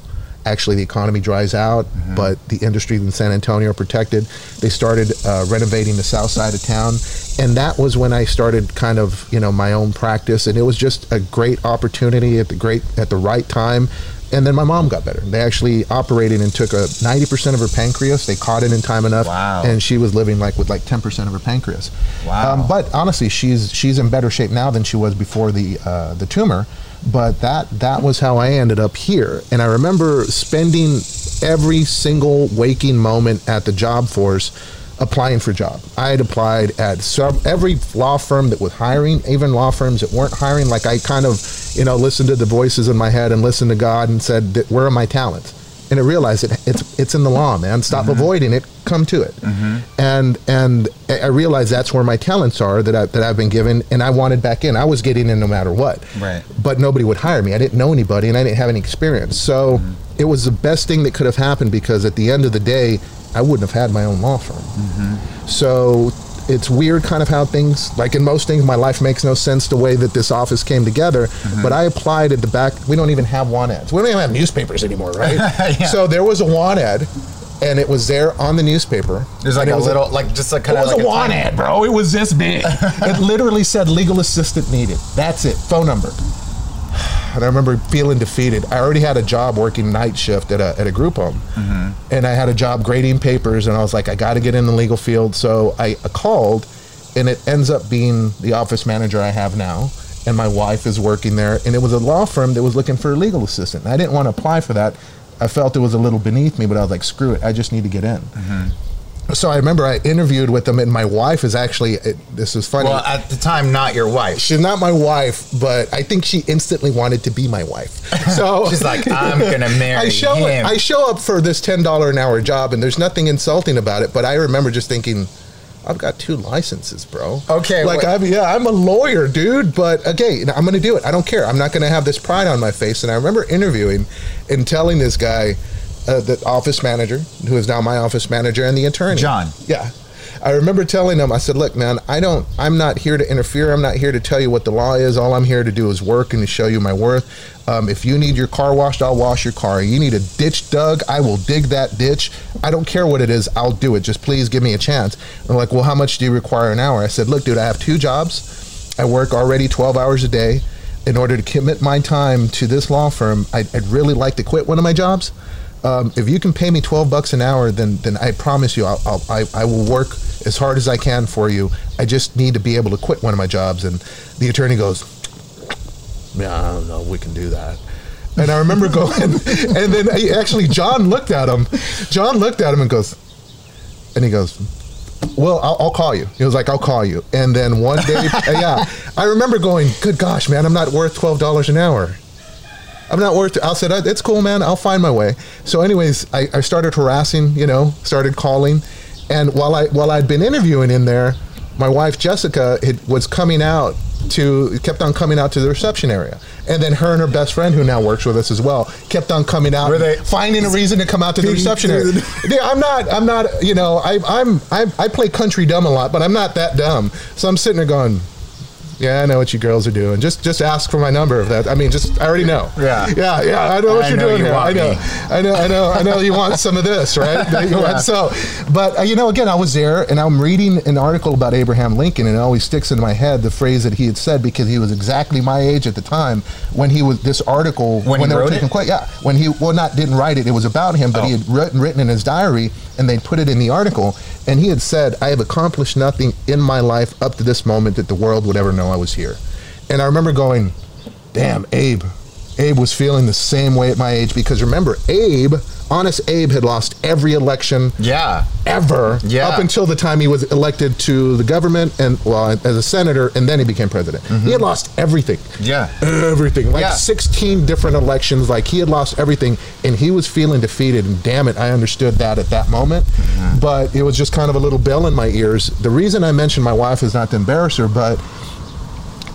Actually, the economy dries out, but the industries in San Antonio are protected. They started uh, renovating the south side of town, and that was when I started kind of you know my own practice, and it was just a great opportunity at the great at the right time. And then my mom got better. They actually operated and took a 90% of her pancreas. They caught it in time enough, Wow. and she was living like with like 10% of her pancreas. Wow. Um, but honestly, she's she's in better shape now than she was before the uh, the tumor. But that that was how I ended up here, and I remember spending every single waking moment at the job force applying for a job. I had applied at some, every law firm that was hiring, even law firms that weren't hiring. Like I kind of, you know, listened to the voices in my head and listened to God and said, that, "Where are my talents?" And I realized it, it's it's in the law, man. Stop mm-hmm. avoiding it. Come to it. Mm-hmm. And and I I realized that's where my talents are that I, that I've been given, and I wanted back in. I was getting in no matter what. Right. But nobody would hire me. I didn't know anybody, and I didn't have any experience. So mm-hmm. it was the best thing that could have happened because at the end of the day, I wouldn't have had my own law firm. Mm-hmm. So it's weird kind of how things like in most things my life makes no sense the way that this office came together mm-hmm. but i applied at the back we don't even have want ads we don't even have newspapers anymore right [LAUGHS] Yeah. so there was a want ad and it was there on the newspaper There's like a was little, like just like kind of It was like a want ad, bro. It was this big. [LAUGHS] it literally said legal assistant needed. That's it. Phone number. And I remember feeling defeated. I already had a job working night shift at a, at a group home. Mm-hmm. And I had a job grading papers, and I was like, I got to get in the legal field. So I called, and it ends up being the office manager I have now. And my wife is working there. And it was a law firm that was looking for a legal assistant. And I didn't want to apply for that. I felt it was a little beneath me, but I was like, screw it. I just need to get in. Mm-hmm. So I remember I interviewed with them, and my wife is actually. It, this is funny. Well, at the time, not your wife. She's not my wife, but I think she instantly wanted to be my wife. [LAUGHS] So She's like, I'm gonna [LAUGHS] marry I show him. I show up for this ten dollar an hour job, and there's nothing insulting about it. But I remember just thinking, I've got two licenses, bro. Okay, like. I'm yeah, I'm a lawyer, dude. But okay, I'm gonna do it. I don't care. I'm not gonna have this pride on my face. And I remember interviewing and telling this guy, uh, the office manager, who is now my office manager, and the attorney, John. yeah. I remember telling him, I said, look, man, I don't, I'm not here to interfere. I'm not here to tell you what the law is. All I'm here to do is work and to show you my worth. Um, if you need your car washed, I'll wash your car. You need a ditch dug, I will dig that ditch. I don't care what it is, I'll do it. Just please give me a chance. And like, well, how much do you require an hour? I said, look, dude, I have two jobs. I work already 12 hours a day. In order to commit my time to this law firm, I'd, I'd really like to quit one of my jobs. Um, if you can pay me 12 bucks an hour, then then I promise you I'll, I'll, I, I will work as hard as I can for you. I just need to be able to quit one of my jobs. And the attorney goes, Yeah, I don't know, we can do that. And I remember [LAUGHS] going, [LAUGHS] and then he, actually John looked at him. John looked at him and goes, and he goes, well, I'll, I'll call you. He was like, I'll call you. And then one day, [LAUGHS] yeah, I remember going, good gosh, man, I'm not worth twelve dollars an hour. I'm not worth. It. I said, it's cool, man. I'll find my way. So, anyways, I, I started harassing. You know, started calling, and while I while I'd been interviewing in there, my wife Jessica had, was coming out to kept on coming out to the reception area, and then her and her best friend, who now works with us as well, kept on coming out, Were they- finding a reason to come out to the reception area. [LAUGHS] Yeah, I'm not. I'm not. You know, I, I'm. I, I play country dumb a lot, but I'm not that dumb. So I'm sitting there going. Yeah, I know what you girls are doing. Just just ask for my number if that. I mean, just I already know. Yeah. yeah, yeah. I know what I you're know doing you here. I know. I know, I know, I know. You want some of this, right? [LAUGHS] Want. So, but uh, you know, again, I was there and I'm reading an article about Abraham Lincoln, and it always sticks in my head the phrase that he had said because he was exactly my age at the time when he was this article When he they were taking it? Yeah, when he well not didn't write it. It was about him, but he Oh. had written, written in his diary, and they put it in the article. And he had said, I have accomplished nothing in my life up to this moment that the world would ever know I was here. And I remember going, damn, Abe. Abe was feeling the same way at my age because remember, Abe, honest Abe, had lost every election Yeah. ever Yeah. up until the time he was elected to the government and, well, as a senator, and then he became president. He had lost everything Yeah. everything like Yeah. 16 different elections like he had lost everything and he was feeling defeated and damn it i understood that at that moment Mm-hmm. but it was just kind of a little bell in my ears the reason i mentioned my wife is not to embarrass her but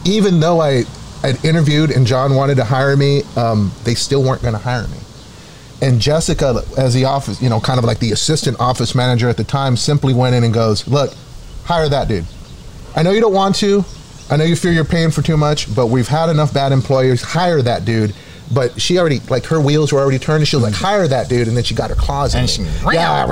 even though i had interviewed and john wanted to hire me um, they still weren't going to hire me and Jessica, as the office, you know, kind of like the assistant office manager at the time, simply went in and goes, "Look, hire that dude. I know you don't want to. I know you feel you're paying for too much, but we've had enough bad employers. Hire that dude." But she already, like, her wheels were already turning. She was like, "Hire that dude," and then she got her claws in And me. she- yeah,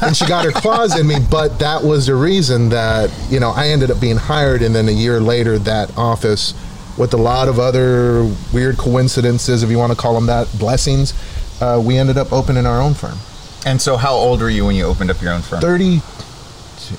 [LAUGHS] and she got her claws in me. But that was the reason that you know I ended up being hired, and then a year later, that office, with a lot of other weird coincidences, if you want to call them that, blessings, uh, we ended up opening our own firm. And so, how old were you when you opened up your own firm? 30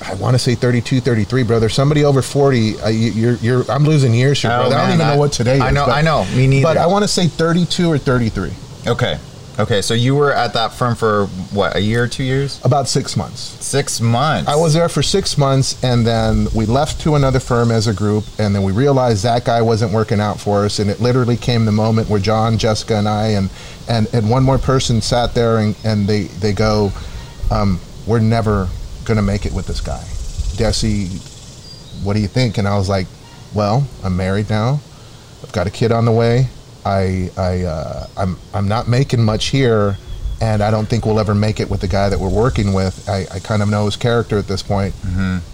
I want to say 32, 33, brother. Somebody over 40, uh, you, you're, you're, I'm losing years here, Oh, brother. I don't even I- know what today is. I know- but- I know. Me neither. But I want to say 32 or 33. Okay. Okay. So you were at that firm for what, a year, two years, About six months. six months? I was there for six months, and then we left to another firm as a group, and then we realized that guy wasn't working out for us, and it literally came the moment where John, Jessica, and I, and and, and one more person sat there, and, and they they go, um, "We're never gonna make it with this guy." Desi, what do you think? And I was like, "Well, I'm married now. I've got a kid on the way. I I uh, I'm I'm not making much here." And I don't think we'll ever make it with the guy that we're working with. I, I kind of know his character at this point.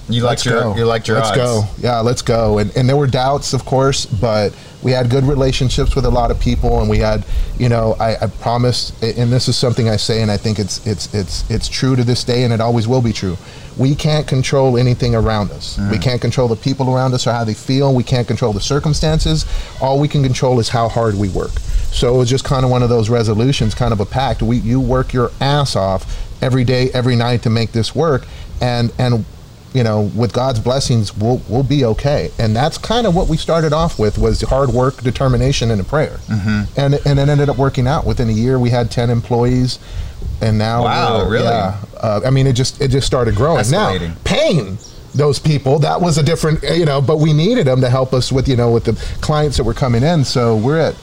You liked Let's your go. you liked your Let's odds. go. Yeah, let's go. And and there were doubts, of course, but we had good relationships with a lot of people, and we had, you know, I, I promise, and this is something I say, and I think it's it's it's it's true to this day, and it always will be true. We can't control anything around us. Mm. We can't control the people around us or how they feel. We can't control the circumstances. All we can control is how hard we work. So it was just kind of one of those resolutions, kind of a pact. We you work your ass off every day, every night to make this work, and and you know, with God's blessings, we'll we'll be okay. And that's kind of what we started off with was hard work, determination, and a prayer. Mm-hmm. And and it ended up working out. Within a year, we had ten employees, and now Wow, really? Yeah. Uh, I mean, it just it just started growing. Escalating. Now, pain those people that was a different, you know, but we needed them to help us with you know with the clients that were coming in. So we're at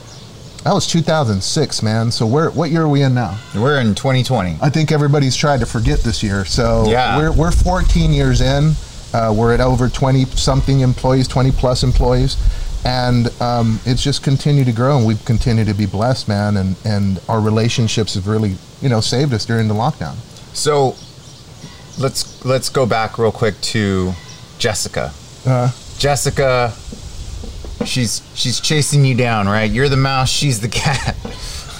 that was 2006, man. So we're what year are we in now? We're in 2020. I think everybody's tried to forget this year. So Yeah. we're, we're 14 years in. Uh, we're at over 20 something employees, 20 plus employees. And um, it's just continued to grow, and we've continued to be blessed, man. And, and our relationships have really, you know, saved us during the lockdown. So let's let's go back real quick to Jessica. Uh, Jessica, she's she's chasing you down, right? You're the mouse, she's the cat. [LAUGHS]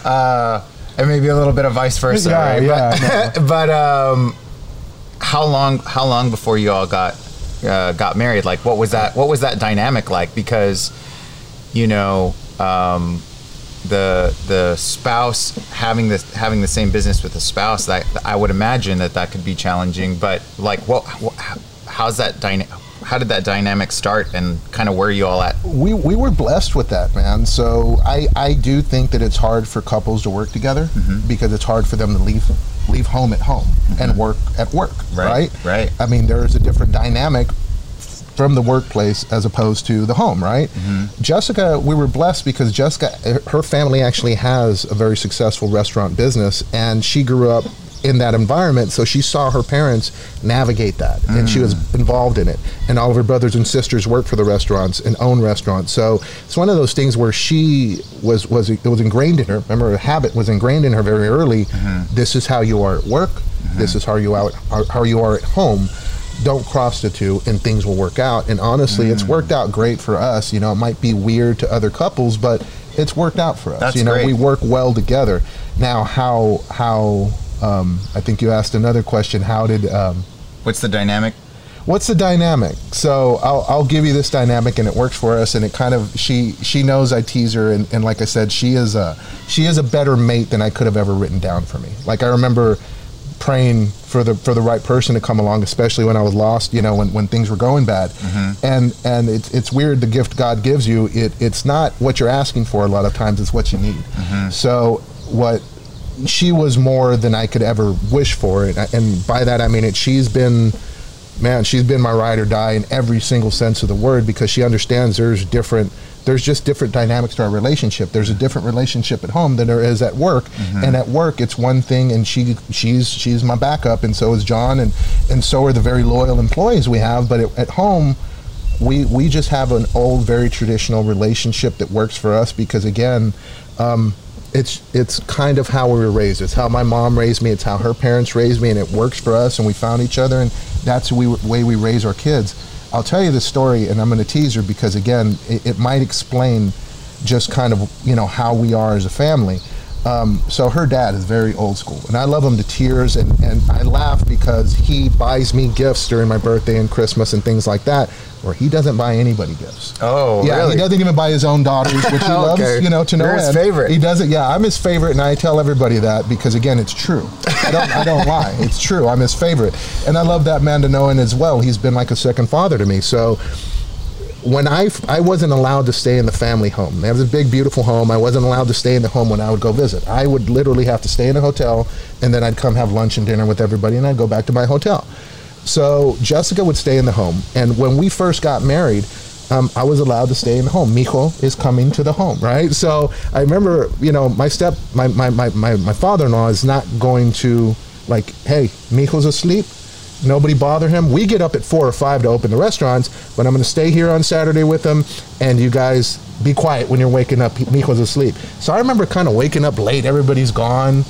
Uh, and maybe a little bit of vice versa, Yeah, right? yeah, But, but um, how long how long before you all got uh, got married? Like, what was that? What was that dynamic like? Because you know. Um, the the spouse having this having the same business with the spouse that I would imagine that that could be challenging but like what, what how's that dyna- how did that dynamic start and kind of where are you all at we, we were blessed with that, man. So I, I do think that it's hard for couples to work together mm-hmm. because it's hard for them to leave leave home at home mm-hmm. and work at work, Right, right? right. I mean, there is a different dynamic from the workplace as opposed to the home, right? Mm-hmm. Jessica, we were blessed because Jessica, her family actually has a very successful restaurant business, and she grew up in that environment, so she saw her parents navigate that, and she was mm. involved in it. And all of her brothers and sisters work for the restaurants and own restaurants, so it's one of those things where she was was it was ingrained in her. Remember, a habit was ingrained in her very early. Mm-hmm. This is how you are at work. Mm-hmm. This is how you are how you are at home don't cross the two and things will work out and honestly it's worked mm. out great for us you know it might be weird to other couples but it's worked out for us That's you know great. we work well together now how how um, i think you asked another question how did um, what's the dynamic what's the dynamic so I'll, I'll give you this dynamic and it works for us and it kind of she she knows i tease her and, and like i said she is a she is a better mate than i could have ever written down for me like i remember praying for the for the right person to come along, especially when I was lost. You know, when, when things were going bad, and and it's it's weird. The gift God gives you, it it's not what you're asking for. A lot of times, it's what you need. So what she was more than I could ever wish for, and, and by that I mean it. She's been man, she's been my ride or die in every single sense of the word because she understands there's different there's just different dynamics to our relationship. There's a different relationship at home than there is at work. And at work it's one thing and she she's she's my backup and so is John and and so are the very loyal employees we have, but at, at home we we just have an old very traditional relationship that works for us because again um, it's it's kind of how we were raised. It's how my mom raised me. It's how her parents raised me, and it works for us. And we found each other, and that's the way we raise our kids. I'll tell you this story, and I'm going to tease her because again, it, it might explain just kind of you know how we are as a family. Um, so her dad is very old school, and I love him to tears, and, and I laugh because he buys me gifts during my birthday and Christmas and things like that, where he doesn't buy anybody gifts. Oh, yeah, really? he doesn't even buy his own daughters, which he [LAUGHS] loves, you know, to no You're his favorite. He does it. Yeah, I'm his favorite, and I tell everybody that because again, it's true. I don't, I don't lie. It's true. I'm his favorite, and I love that man to know, and as well, he's been like a second father to me. So when I I wasn't allowed to stay in the family home. They have this big, beautiful home. I wasn't allowed to stay in the home when I would go visit. I would literally have to stay in a hotel, and then I'd come have lunch and dinner with everybody, and I'd go back to my hotel. So Jessica would stay in the home, and when we first got married. Um, I was allowed to stay in the home. Mijo is coming to the home, right? So I remember, you know, my step, my my, my, my, my father-in-law is not going to like, hey, Mijo's asleep nobody bother him. We get up at four or five to open the restaurants, but I'm going to stay here on Saturday with him, and you guys be quiet when you're waking up. Mijo's asleep. So I remember kind of waking up late. Everybody's gone,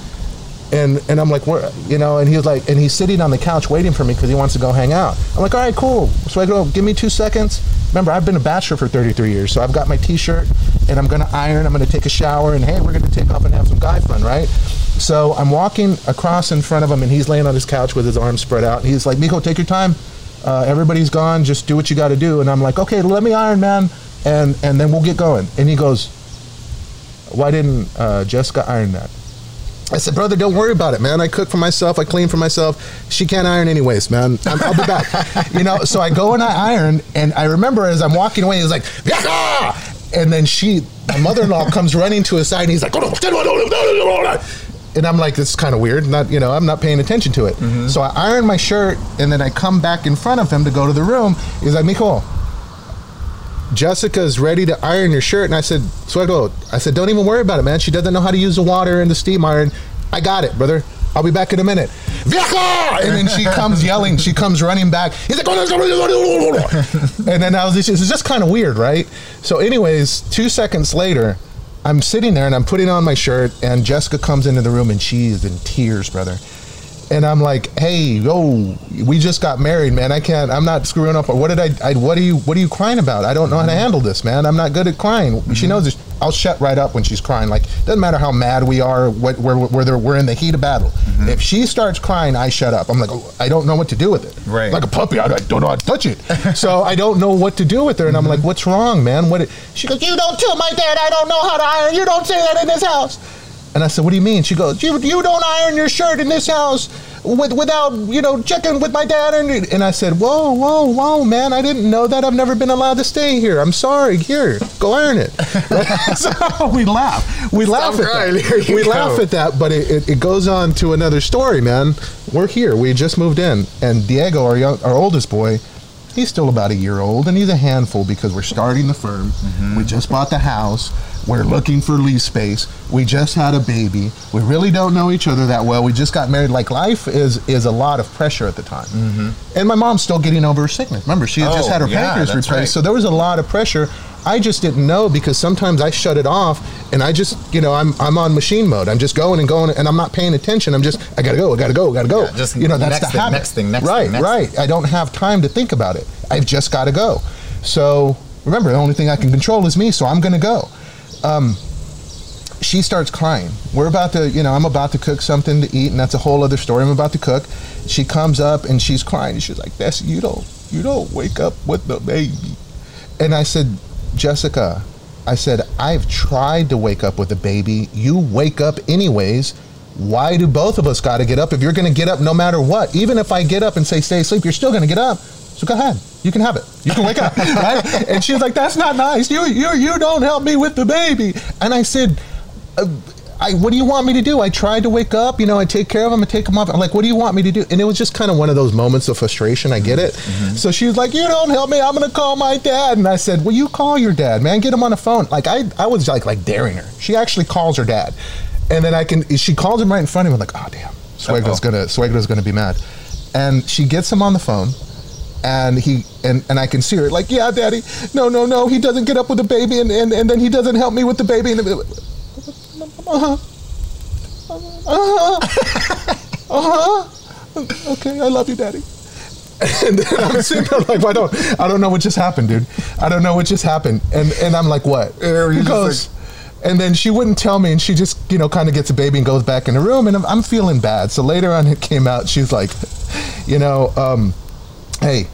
and and I'm like, where, you know, and he was like, and he's sitting on the couch waiting for me because he wants to go hang out. I'm like, all right, cool. So I go, give me two seconds. Remember, I've been a bachelor for 33 years, so I've got my T-shirt, and I'm gonna iron. I'm gonna take a shower, and hey, we're gonna take off and have some guy fun, right? So I'm walking across in front of him, and he's laying on his couch with his arms spread out, and he's like, Mijo, take your time. Uh, everybody's gone. Just do what you got to do. And I'm like, okay, let me iron, man, and and then we'll get going. And he goes, why didn't uh, Jessica iron that? I said, brother, don't worry about it, man. I cook for myself. I clean for myself. She can't iron anyways, man. I'm, I'll be back. [LAUGHS] you know, so I go and I iron, and I remember as I'm walking away, he's like, "Yaka!" and then she, my mother-in-law, comes running to his side, and he's like, and I'm like, this is kind of weird. Not, you know, I'm not paying attention to it. Mm-hmm. So I iron my shirt, and then I come back in front of him to go to the room. He's like, Mijo, Jessica's ready to iron your shirt. And I said, Suegro, I said, don't even worry about it, man. She doesn't know how to use the water and the steam iron. I got it, brother. I'll be back in a minute. Vieja! And then she comes yelling. She comes running back. He's like, and then I was just, it's just kind of weird, right? So, anyways, two seconds later, I'm sitting there and I'm putting on my shirt, and Jessica comes into the room and she is in tears, brother. And I'm like, hey, yo, we just got married, man. I can't. I'm not screwing up. What did I? I what are you? What are you crying about? I don't know how to mm-hmm. handle this, man. I'm not good at crying. She mm-hmm. knows this. I'll shut right up when she's crying. Like doesn't matter how mad we are. What we're we're, we're in the heat of battle. Mm-hmm. If she starts crying, I shut up. I'm like, oh, I don't know what to do with it. Right. Like a puppy. I, I don't know how to touch it. [LAUGHS] so I don't know what to do with her. And I'm like, what's wrong, man? What? She goes, you don't tell my dad I don't know how to iron. You don't say that in this house. And I said, "What do you mean?" She goes, "You you don't iron your shirt in this house with without you know checking with my dad." And, and I said, "Whoa, whoa, whoa, man! I didn't know that. I've never been allowed to stay here. I'm sorry. Here, go iron it." [LAUGHS] so we laugh. We laugh at that. We go. laugh at that, but it, it, it goes on to another story, man. We're here. We just moved in, and Diego, our young, our oldest boy. He's still about a year old, and he's a handful because we're starting the firm. We just bought the house. We're looking for lease space. We just had a baby. We really don't know each other that well. We just got married. Like life is is a lot of pressure at the time. Mm-hmm. And my mom's still getting over her sickness. Remember, she had just Oh, had her yeah, pancreas replaced, right. so there was a lot of pressure. I just didn't know because sometimes I shut it off and I just, you know, I'm I'm on machine mode. I'm just going and going and I'm not paying attention. I'm just I gotta go, I gotta go, I gotta go. Yeah, just you know, that's next the thing, habit. next thing, next right, thing, next right. I don't have time to think about it. I've just got to go. So remember, the only thing I can control is me. So I'm gonna go. Um, she starts crying. We're about to, you know, I'm about to cook something to eat, and that's a whole other story. I'm about to cook. She comes up and she's crying. She's like, "Desi, you don't, you don't wake up with the baby." And I said, Jessica, I said, I've tried to wake up with a baby. You wake up anyways. why do both of us got to get up if you're going to get up no matter what? Even if I get up and say stay asleep, you're still going to get up. So go ahead. You can have it. You can wake up, [LAUGHS] right? And she was like, "That's not nice. You you you don't help me with the baby." And I said, uh, I, "What do you want me to do?" I tried to wake up. You know, I take care of him. I take him off. I'm like, "What do you want me to do?" And it was just kind of one of those moments of frustration. I get it. So she was like, "You don't help me. I'm gonna call my dad." And I said, "Well, you call your dad, man. Get him on the phone." Like I I was like like daring her. She actually calls her dad, and then I can she calls him right in front of me. I'm like, "Oh damn, Suegra's Uh-oh. gonna Suegra's gonna be mad," and she gets him on the phone and he and, and I can see her like, yeah, daddy, no, no, no, he doesn't get up with the baby, and, and, and then he doesn't help me with the baby, and uh huh, uh huh, uh huh, okay, I love you, daddy. [LAUGHS] And then I'm sitting there like, I don't, I don't know what just happened, dude. I don't know what just happened, and and I'm like, what? You're goes, and then she wouldn't tell me, and she just, you know, kind of gets a baby and goes back in the room, and I'm, I'm feeling bad. So later on, it came out. She's like, you know, um, hey,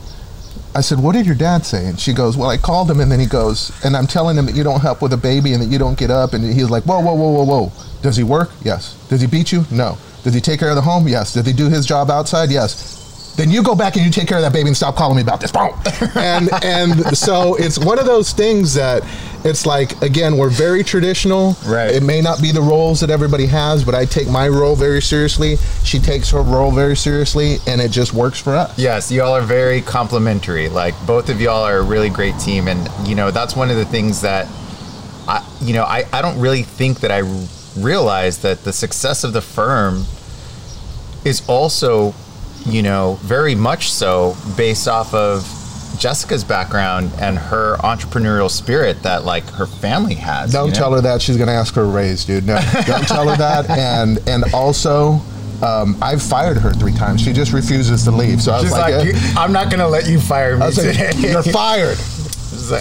I said, what did your dad say? And she goes, well, I called him, and then he goes, and I'm telling him that you don't help with a baby and that you don't get up, and he's like, whoa, whoa, whoa, whoa, whoa. Does he work? Yes. Does he beat you? No. Does he take care of the home? Yes. Does he do his job outside? Yes. Then you go back and you take care of that baby and stop calling me about this. Boom. [LAUGHS] and and so it's one of those things that it's like again we're very traditional. Right. It may not be the roles that everybody has, but I take my role very seriously. She takes her role very seriously, and it just works for us. Yes, y'all are very complimentary. Like both of y'all are a really great team, and you know that's one of the things that I, you know, I, I don't really think that I realize that the success of the firm is also, you know, very much so based off of Jessica's background and her entrepreneurial spirit that like her family has. Don't you know? tell her that she's gonna ask for a raise, dude. No, [LAUGHS] don't tell her that. And and also, um, I've fired her three times. She just refuses to leave. So I was She's like, like, eh. I'm not gonna let you fire me like, you're [LAUGHS] fired.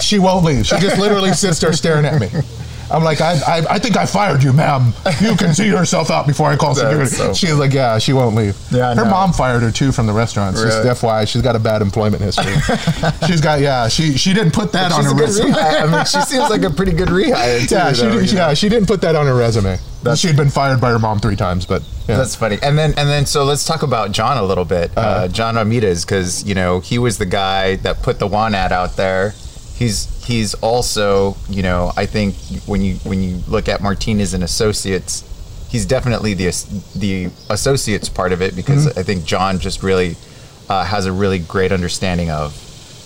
She won't leave. She just literally sits there staring at me. [LAUGHS] I'm like, I, I, I think I fired you, ma'am. You can see yourself out before I call [LAUGHS] security. so She's like, yeah, she won't leave. Yeah, her mom fired her too from the restaurant. Just FYI, she's got a bad employment history. [LAUGHS] she's got, yeah, she she didn't put that on her resume. I mean, she [LAUGHS] seems like a pretty good rehire too. Yeah, she, though, did- know? yeah, she didn't put that on her resume. That's- She'd been fired by her mom three times, but yeah. That's funny. And then and then so let's talk about John a little bit. uh Uh-huh. John Ramirez, because you know he was the guy that put the one ad out there. He's he's also you know I think when you when you look at Martinez and Associates, he's definitely the the associates part of it because Mm-hmm. I think John just really uh, has a really great understanding of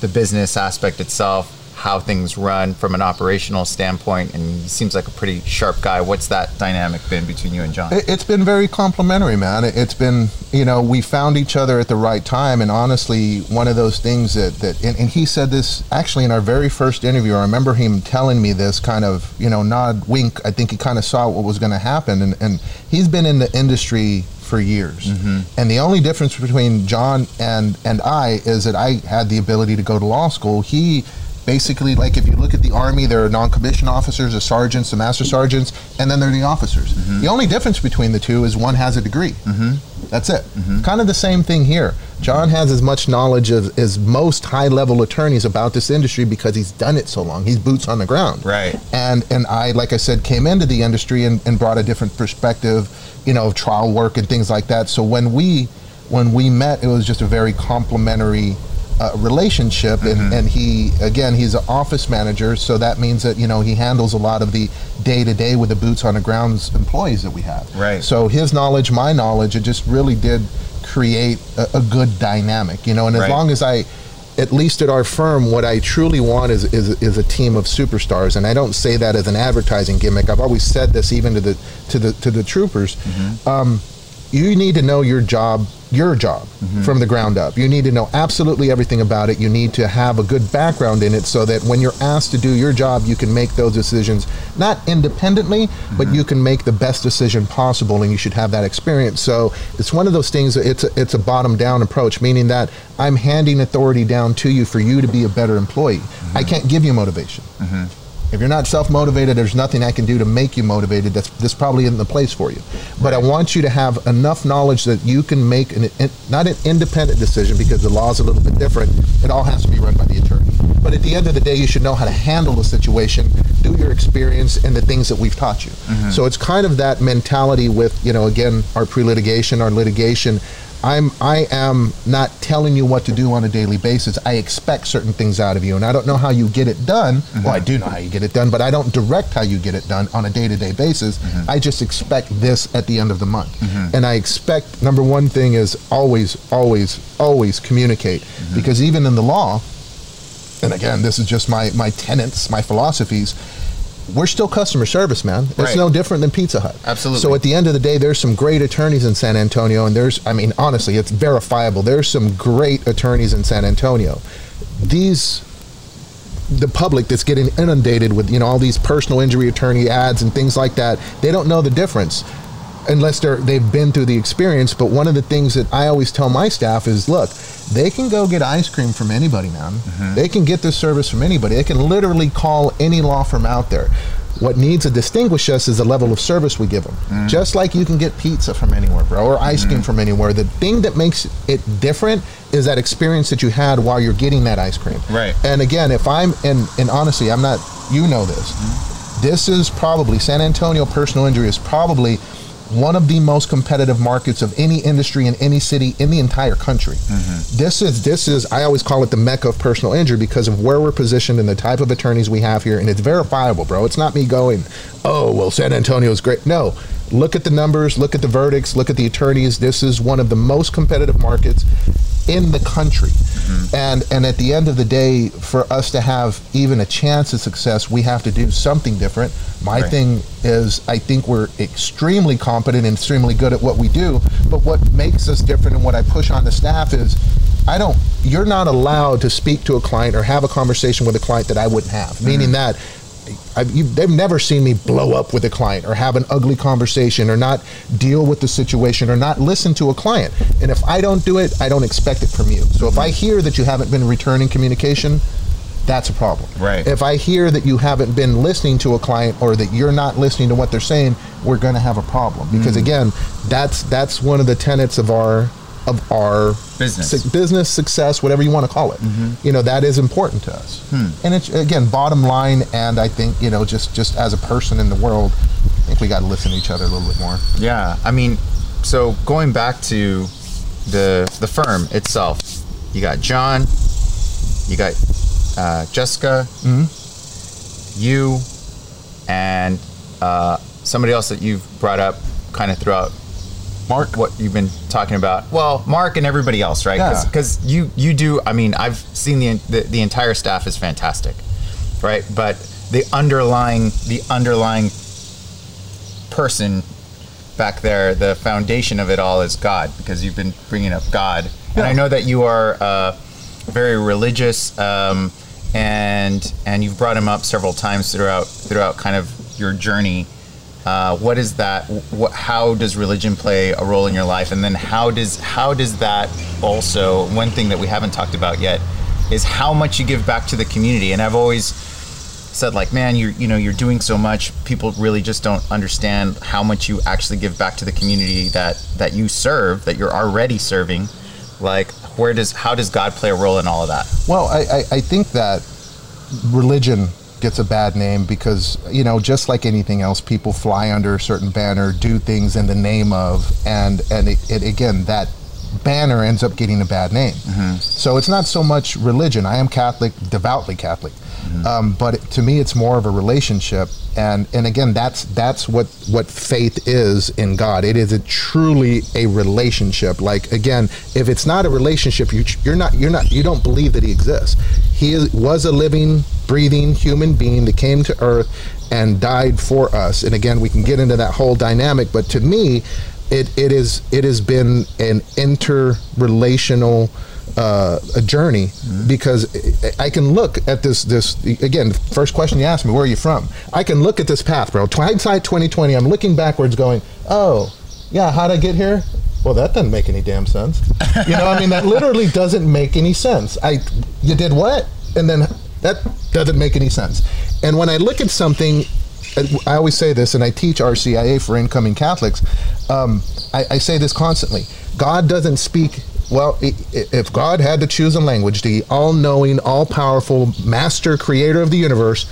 the business aspect itself, how things run from an operational standpoint, and he seems like a pretty sharp guy. What's that dynamic been between you and John? It- It's been very complimentary, man. It- It's been, you know, we found each other at the right time, and honestly, one of those things that that, and, and he said this actually in our very first interview. I remember him telling me this kind of, you know, nod, wink. I think he kind of saw what was going to happen, and and he's been in the industry for years, mm-hmm. and the only difference between John and and I is that I had the ability to go to law school. He basically like if you look at the army there are non-commissioned officers the sergeants the master sergeants and then there are the officers. Mm-hmm. The only difference between the two is one has a degree. Mm-hmm. That's it. Mm-hmm. Kind of the same thing here. John has as much knowledge as, as most high-level attorneys about this industry because he's done it so long. He's boots on the ground. Right. and and i like i said came into the industry and, and brought a different perspective you know of trial work and things like that. So when we when we met it was just a very complimentary uh, relationship and, and he again he's an office manager so that means that you know he handles a lot of the day to day with the boots on the ground employees that we have. Right. so his knowledge my knowledge it just really did create a, a good dynamic you know and as Right. long as i at least at our firm what i truly want is, is is a team of superstars and i don't say that as an advertising gimmick. I've always said this even to the to the to the troopers. Um, you need to know your job your job from the ground up. You need to know absolutely everything about it. You need to have a good background in it so that when you're asked to do your job you can make those decisions not independently but you can make the best decision possible and you should have that experience. So it's one of those things it's a, it's a bottom down approach meaning that i'm handing authority down to you for you to be a better employee. I can't give you motivation mm-hmm. If you're not self motivated, there's nothing I can do to make you motivated. That's this probably isn't the place for you. But I want you to have enough knowledge that you can make an not an independent decision because the law is a little bit different. It all has to be run by the attorney. But at the end of the day, you should know how to handle the situation do your experience and the things that we've taught you. Mm-hmm. So it's kind of that mentality with you know again our pre-litigation, our litigation. I'm I am not telling you what to do on a daily basis. I expect certain things out of you, and I don't know how you get it done. Mm-hmm. Well, I do know how you get it done, but I don't direct how you get it done on a day-to-day basis. Mm-hmm. I just expect this at the end of the month, mm-hmm. and I expect number one thing is always, always, always communicate, because even in the law, and again, this is just my my tenets, my philosophies. We're still customer service, man. It's Right. no different than Pizza Hut. Absolutely. So at the end of the day, there's some great attorneys in San Antonio, and there's, I mean, honestly, it's verifiable. There's some great attorneys in San Antonio. These, the public that's getting inundated with, you know, all these personal injury attorney ads and things like that, they don't know the difference unless they're they've been through the experience. But one of the things that I always tell my staff is, look, they can go get ice cream from anybody, man. Mm-hmm. They can get this service from anybody. They can literally call any law firm out there. What needs to distinguish us is the level of service we give them. Mm. Just like you can get pizza from anywhere, bro, or ice cream mm. from anywhere. The thing that makes it different is that experience that you had while you're getting that ice cream. Right. And again, if I'm and and honestly, I'm not. You know this. Mm-hmm. This is probably San Antonio personal injury is probably one of the most competitive markets of any industry in any city in the entire country. Mm-hmm. This is this is I always call it the mecca of personal injury because of where we're positioned and the type of attorneys we have here, and it's verifiable, bro. It's not me going, oh well, San Antonio is great. No, look at the numbers, look at the verdicts, look at the attorneys. This is one of the most competitive markets in the country. Mm-hmm. And and at the end of the day, for us to have even a chance of success, we have to do something different. My Right. thing is I think we're extremely competent and extremely good at what we do, but what makes us different and what I push on the staff is I don't you're not allowed to speak to a client or have a conversation with a client that I wouldn't have. Meaning mm-hmm. that they've never seen me blow up with a client or have an ugly conversation or not deal with the situation or not listen to a client. And if I don't do it, I don't expect it from you. So if I hear that you haven't been returning communication, that's a problem. Right. If I hear that you haven't been listening to a client or that you're not listening to what they're saying, we're going to have a problem. Because mm. again, that's that's one of the tenets of our of our Business. su- business success, whatever you want to call it. You know that is important to us. And it's again bottom line, and I think you know just just as a person in the world, I think we got to listen to each other a little bit more. Yeah, I mean, so going back to the the firm itself, you got John, you got uh, Jessica, you, and uh, somebody else that you've brought up kind of throughout Mark, what you've been talking about. Well, Mark and everybody else, right? Yeah. Because you you do. I mean, I've seen the, the the entire staff is fantastic, right? But the underlying the underlying person back there, the foundation of it all is God, because you've been bringing up God, and I know that you are uh, very religious, um, and and you've brought him up several times throughout throughout kind of your journey. Uh, what is that? What, how does religion play a role in your life? And then how does how does that also? One thing that we haven't talked about yet is how much you give back to the community. And I've always said like, man, you're you know you're doing so much. People really just don't understand how much you actually give back to the community that that you serve, that you're already serving. Like, where does how does God play a role in all of that? Well, I, I, I think that religion gets a bad name because, you know, just like anything else, people fly under a certain banner, do things in the name of, and, and it, it, again, that banner ends up getting a bad name. So it's not so much religion. I am Catholic, devoutly Catholic. Um, but it, to me, it's more of a relationship, and and again, that's that's what what faith is in God. It is a truly a relationship. Like again, if it's not a relationship, you, you're not you're not you don't believe that He exists. He is- was a living, breathing human being that came to Earth and died for us. And again, we can get into that whole dynamic. But to me, it it is it has been an interrelational uh, a journey because I I can look at this this again. First question you asked me, where are you from? I can look at this path, bro. Hindsight 2020. I'm looking backwards, going, oh yeah, how'd I get here? Well, that doesn't make any damn sense. You know, I mean, that literally doesn't make any sense. I, you did what? And then that doesn't make any sense. And when I look at something, I always say this, and I teach RCIA for incoming Catholics. Um, I, I say this constantly: God doesn't speak well, if God had to choose a language, the all knowing, all powerful master creator of the universe,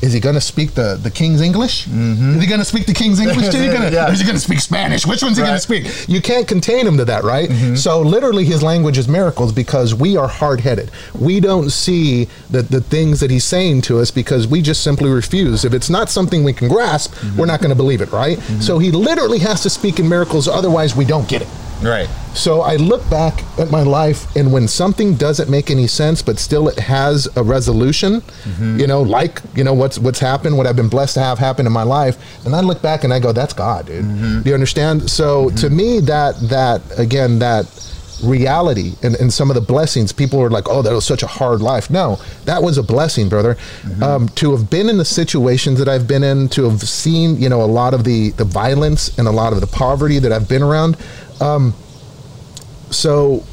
is he going to speak the, the King's English? Mm-hmm. Is he going to speak the King's English? [LAUGHS] He gonna, yeah. Is he going to speak Spanish? Which one's he right. going to speak? You can't contain him to that, right? Mm-hmm. So literally, his language is miracles because we are hard headed. We don't see the, the things that he's saying to us because we just simply refuse. If it's not something we can grasp, mm-hmm. we're not going to believe it, right? Mm-hmm. So he literally has to speak in miracles, otherwise, we don't get it. Right. So I look back at my life, and when something doesn't make any sense, but still it has a resolution, mm-hmm. you know, like you know what's what's happened, what I've been blessed to have happen in my life, and I look back and I go, "That's God, dude." Mm-hmm. Do you understand? So mm-hmm. to me, that that again, that reality and, and some of the blessings people are like oh that was such a hard life no that was a blessing brother mm-hmm. um, to have been in the situations that i've been in to have seen you know a lot of the the violence and a lot of the poverty that i've been around um, so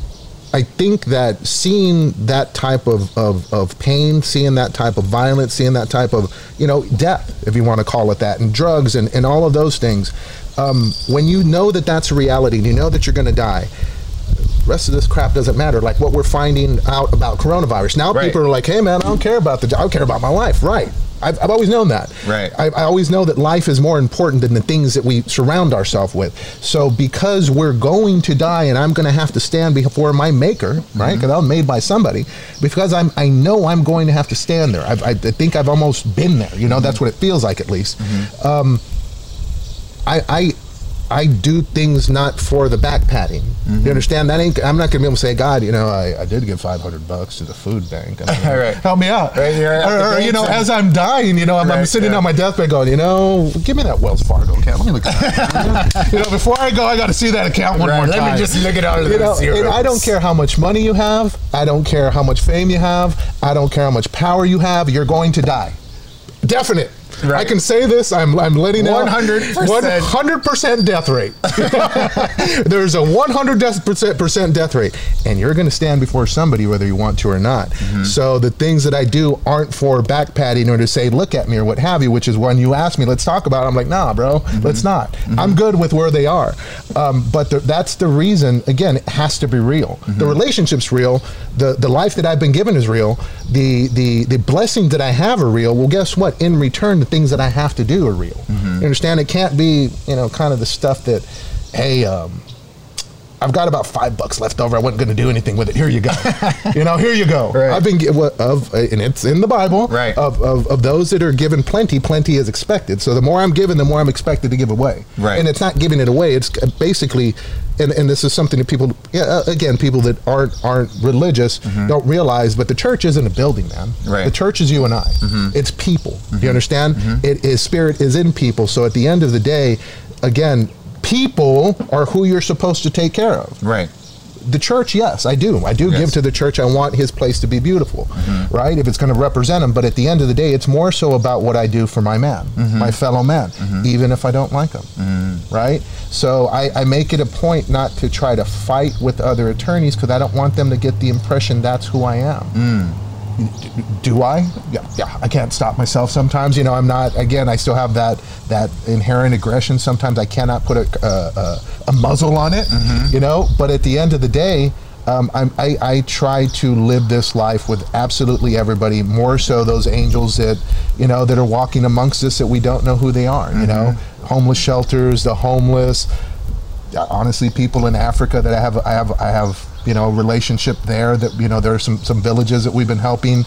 I think that seeing that type of, of, of pain, seeing that type of violence, seeing that type of, you know, death, if you want to call it that, and drugs and, and all of those things, um, when you know that that's a reality and you know that you're going to die, rest of this crap doesn't matter. Like what we're finding out about coronavirus. Now right. people are like, hey man, I don't care about the, I don't care about my life. Right. I've, I've always known that. Right. I, I, always know that life is more important than the things that we surround ourselves with. So because we're going to die, and I'm going to have to stand before my Maker, right? Because mm-hmm. I'm made by somebody. Because I'm, I know I'm going to have to stand there. I've, i think I've almost been there. You know, mm-hmm. that's what it feels like, at least. Mm-hmm. Um, I, I I do things not for the back patting. Mm-hmm. You understand? That ain't. I'm not gonna be able to say, God, you know, I, I did give 500 bucks to the food bank. I mean, [LAUGHS] right. Help me out. Right, or, or you know, as I'm dying, you know, I'm, right, I'm sitting yeah. on my deathbed going, you know, give me that Wells Fargo account. Let me look at that. [LAUGHS] you know, before I go, I got to see that account one right. more time. Let me just look it out of you know, I don't care how much money you have. I don't care how much fame you have. I don't care how much power you have. You're going to die. Definite. Right. I can say this. I'm, I'm letting 100%. out 100% death rate. [LAUGHS] There's a 100% death rate, and you're going to stand before somebody whether you want to or not. Mm-hmm. So the things that I do aren't for back patting or to say look at me or what have you. Which is when you ask me, let's talk about. it. I'm like, nah, bro, mm-hmm. let's not. Mm-hmm. I'm good with where they are. Um, but the, that's the reason. Again, it has to be real. The mm-hmm. relationship's real. The the life that I've been given is real. The the the blessings that I have are real. Well, guess what? In return the things that I have to do are real. Mm-hmm. You understand? It can't be, you know, kind of the stuff that, hey, um, I've got about five bucks left over. I wasn't going to do anything with it. Here you go. you know, here you go. [LAUGHS] Right. I've been of, and it's in the Bible. Right. Of, of, of those that are given plenty, plenty is expected. So the more I'm given, the more I'm expected to give away. Right. And it's not giving it away. It's basically, and, and this is something that people, yeah, uh, again, people that aren't aren't religious mm-hmm. don't realize. But the church isn't a building, man. Right. The church is you and I. Mm-hmm. It's people. Mm-hmm. You understand? Mm-hmm. It is spirit is in people. So at the end of the day, again people are who you're supposed to take care of. Right. The church, yes, I do. I do yes. give to the church. I want his place to be beautiful, mm-hmm. right? If it's going to represent him. But at the end of the day, it's more so about what I do for my man, mm-hmm. my fellow man, mm-hmm. even if I don't like him, mm-hmm. right? So I, I, make it a point not to try to fight with other attorneys because I don't want them to get the impression that's who I am. Mm do I? Yeah, yeah. I can't stop myself. Sometimes, you know, I'm not. Again, I still have that that inherent aggression. Sometimes I cannot put a a, a muzzle on it. Mm-hmm. You know, but at the end of the day, um, I, I try to live this life with absolutely everybody. More so those angels that you know that are walking amongst us that we don't know who they are. Mm-hmm. You know, homeless shelters, the homeless. Honestly, people in Africa that I have I have I have you know relationship there that you know there are some some villages that we've been helping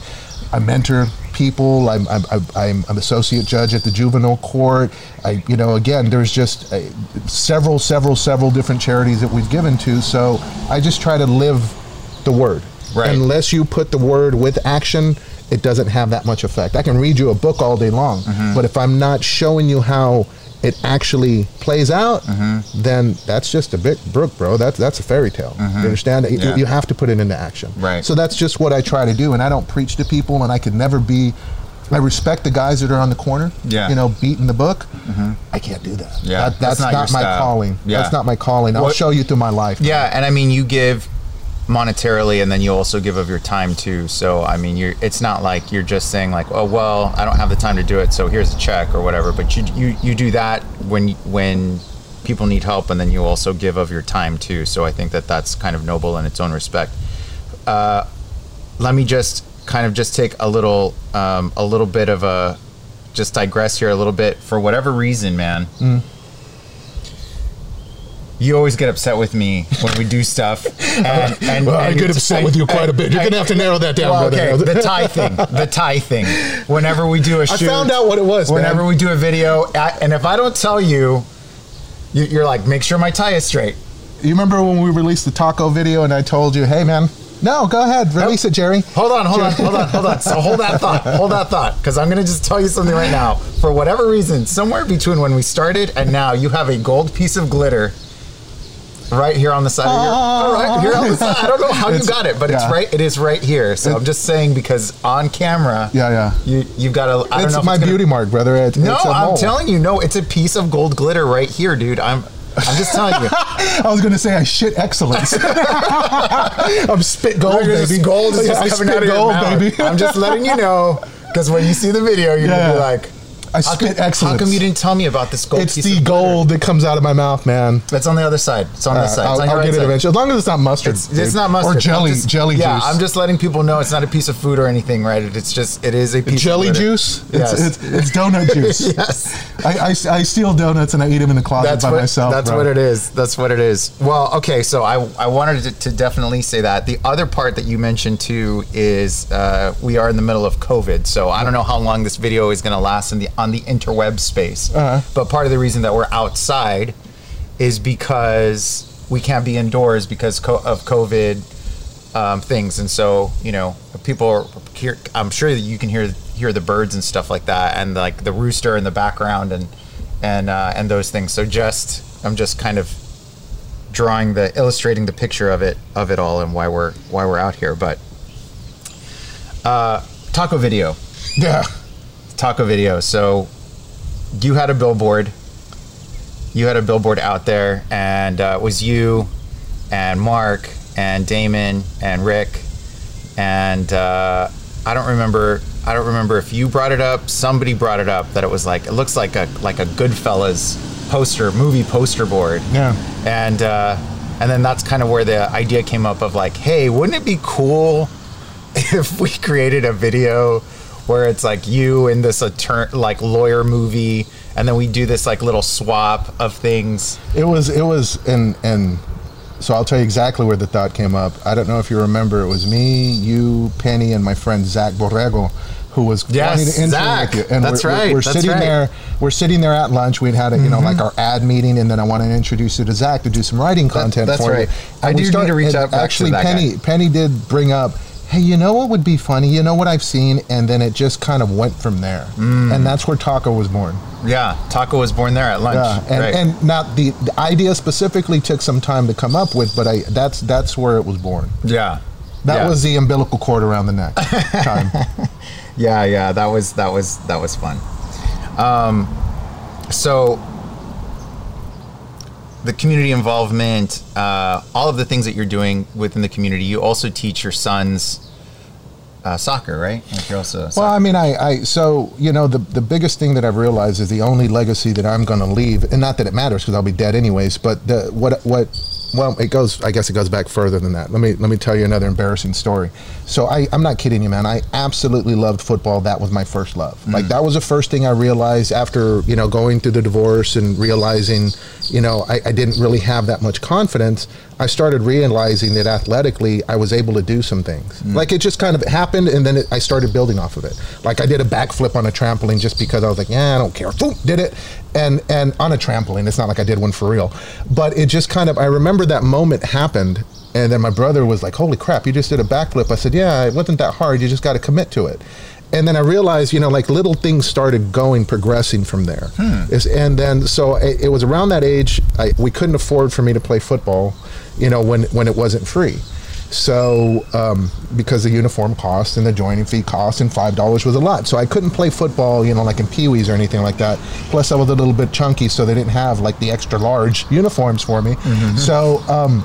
I mentor people. I'm, I'm, I'm, I'm associate judge at the juvenile court. I, you know, again, there's just a, several, several, several different charities that we've given to. So I just try to live the word. Right. Unless you put the word with action, it doesn't have that much effect. I can read you a book all day long, mm-hmm. but if I'm not showing you how it actually plays out, mm-hmm. then that's just a big brook, bro. That's that's a fairy tale. Mm-hmm. You understand? Yeah. You, have to put it into action. Right. So that's just what I try to do, and I don't preach to people, and I could never be. I respect the guys that are on the corner. Yeah. You know, beating the book. Mm-hmm. I can't do that. Yeah. That, that's, that's, not, not my calling. Yeah. That's not my calling. I'll show you through my life. Yeah, and I mean, you give monetarily, and then you also give of your time too. So I mean, you're it's not like you're just saying like, oh well, I don't have the time to do it, so here's a check or whatever. But you you you do that when when people need help, and then you also give of your time too. So I think that that's kind of noble in its own respect. Uh, let me just kind of just take a little um, a little bit of a just digress here a little bit for whatever reason, man. Mm. You always get upset with me when we do stuff. And, [LAUGHS] and, Well, I get upset and- with you quite a bit. You're and- gonna have to narrow that down, Well, okay, the tie thing, the tie thing. Whenever we do a I shoot, found out what it was, man. Whenever we do a video, I- and if I don't tell you, you- you're like, make sure my tie is straight. You remember when we released the taco video and I told you, hey man, no, go ahead, release it, Jerry. Hold on, hold on, hold on, hold on. So hold that thought, hold that thought, because I'm gonna just tell you something right now. For whatever reason, somewhere between when we started and now, you have a gold piece of glitter right here on the side of your. All right, here on the side. I don't know how you got it, but it's right. It is right here. So I'm just saying because on camera, Yeah, yeah. you you've got a. I don't It's know if my it's gonna- beauty mark, brother. It, No, it's a I'm telling you, no, it's a piece of gold glitter right here, dude. I'm. I'm just telling you. [LAUGHS] I was gonna say I shit excellence. [LAUGHS] I'm spit gold, just- baby. Gold is [LAUGHS] just I coming out of gold, your mouth. baby. I'm just letting you know because when you see the video, you're gonna be like, I how spit come, excellence. How come you didn't tell me about this gold It's the gold that comes out of my mouth, man. That's on the other side. It's on Uh, this side. I'll, I'll right get it eventually, as long as it's not mustard. It's, it's not mustard. or jelly, just- jelly yeah, juice. I'm just letting people know it's not a piece of food or anything, right? It's just it is a piece jelly of juice. Yes. It's, it's, it's donut [LAUGHS] juice. yes. I, I, I steal donuts and I eat them in the closet That's by what, myself. That's bro. what it is. That's what it is. Well, okay, so I, I wanted to, to definitely say that. The other part that you mentioned too is uh, we are in the middle of COVID, so I don't know how long this video is going to last in the on the interweb space. Uh-huh. But part of the reason that we're outside is because we can't be indoors because co- of COVID um, things, and so you know people are here. I'm sure that you can hear hear the birds and stuff like that, and like the rooster in the background, and and uh, and those things. So just I'm just kind of drawing the illustrating the picture of it of it all and why we're why we're out here. But uh, taco video, Yeah. Taco video. So you had a billboard. You had a billboard out there, and uh, it was you, and Mark, and Damon, and Rick, and uh, I don't remember. I don't remember if you brought it up. Somebody brought it up that it was like it looks like a like a Goodfellas poster, movie poster board. Yeah. And uh, and then that's kind of where the idea came up of like, hey, wouldn't it be cool [LAUGHS] if we created a video where it's like you in this attorney like lawyer movie, and then we do this like little swap of things. It was it was and and so I'll tell you exactly where the thought came up. I don't know if you remember. It was me, you, Penny, and my friend Zach Borrego, who was Yes, to Zach. with you. And That's we're, we're- right, We're, that's sitting right. there. We're sitting there at lunch. We'd had a you know like our ad meeting, and then I wanted to introduce you to Zach to do some writing content that's for right. you. I And we do need to reach out Actually, that Penny guy. Penny did bring up. Hey, you know what would be funny? You know what I've seen, and then it just kind of went from there, Mm. and that's where Taco was born. Yeah, Taco was born there at lunch. Yeah, and, right. and not the, the idea specifically took some time to come up with, but I that's that's where it was born. yeah, That Yeah. was the umbilical cord around the neck time. [LAUGHS] yeah, yeah. That was that was that was fun. Um, so the community involvement, uh, all of the things that you're doing within the community. You also teach your sons uh, soccer, right? Like you're also well, I mean, I, I so you know the the biggest thing that I've realized is the only legacy that I'm going to leave, and not that it matters because I'll be dead anyways. But the what what well, it goes. I guess it goes back further than that. Let me let me tell you another embarrassing story. So I, I'm not kidding you, man. I absolutely loved football. That was my first love. Like mm. that was the first thing I realized after you know going through the divorce and realizing, you know, I, I didn't really have that much confidence. I started realizing that athletically I was able to do some things. Mm. Like it just kind of happened, and then it, I started building off of it. Like I did a backflip on a trampoline just because I was like, yeah, I don't care. Boom, did it, and and on a trampoline. It's not like I did one for real, but it just kind of. I remember that moment happened, and then my brother was like, "Holy crap, you just did a backflip!" I said, "Yeah, it wasn't that hard. You just got to commit to it." And then I realized, you know, like little things started going, progressing from there. Is- and then so it, it was around that age. I, we couldn't afford for me to play football, you know, when when it wasn't free. So um, because the uniform cost and the joining fee cost and five dollars was a lot, so I couldn't play football, you know, like in Pee Wees or anything like that. Plus, I was a little bit chunky, so they didn't have like the extra large uniforms for me. So. Um,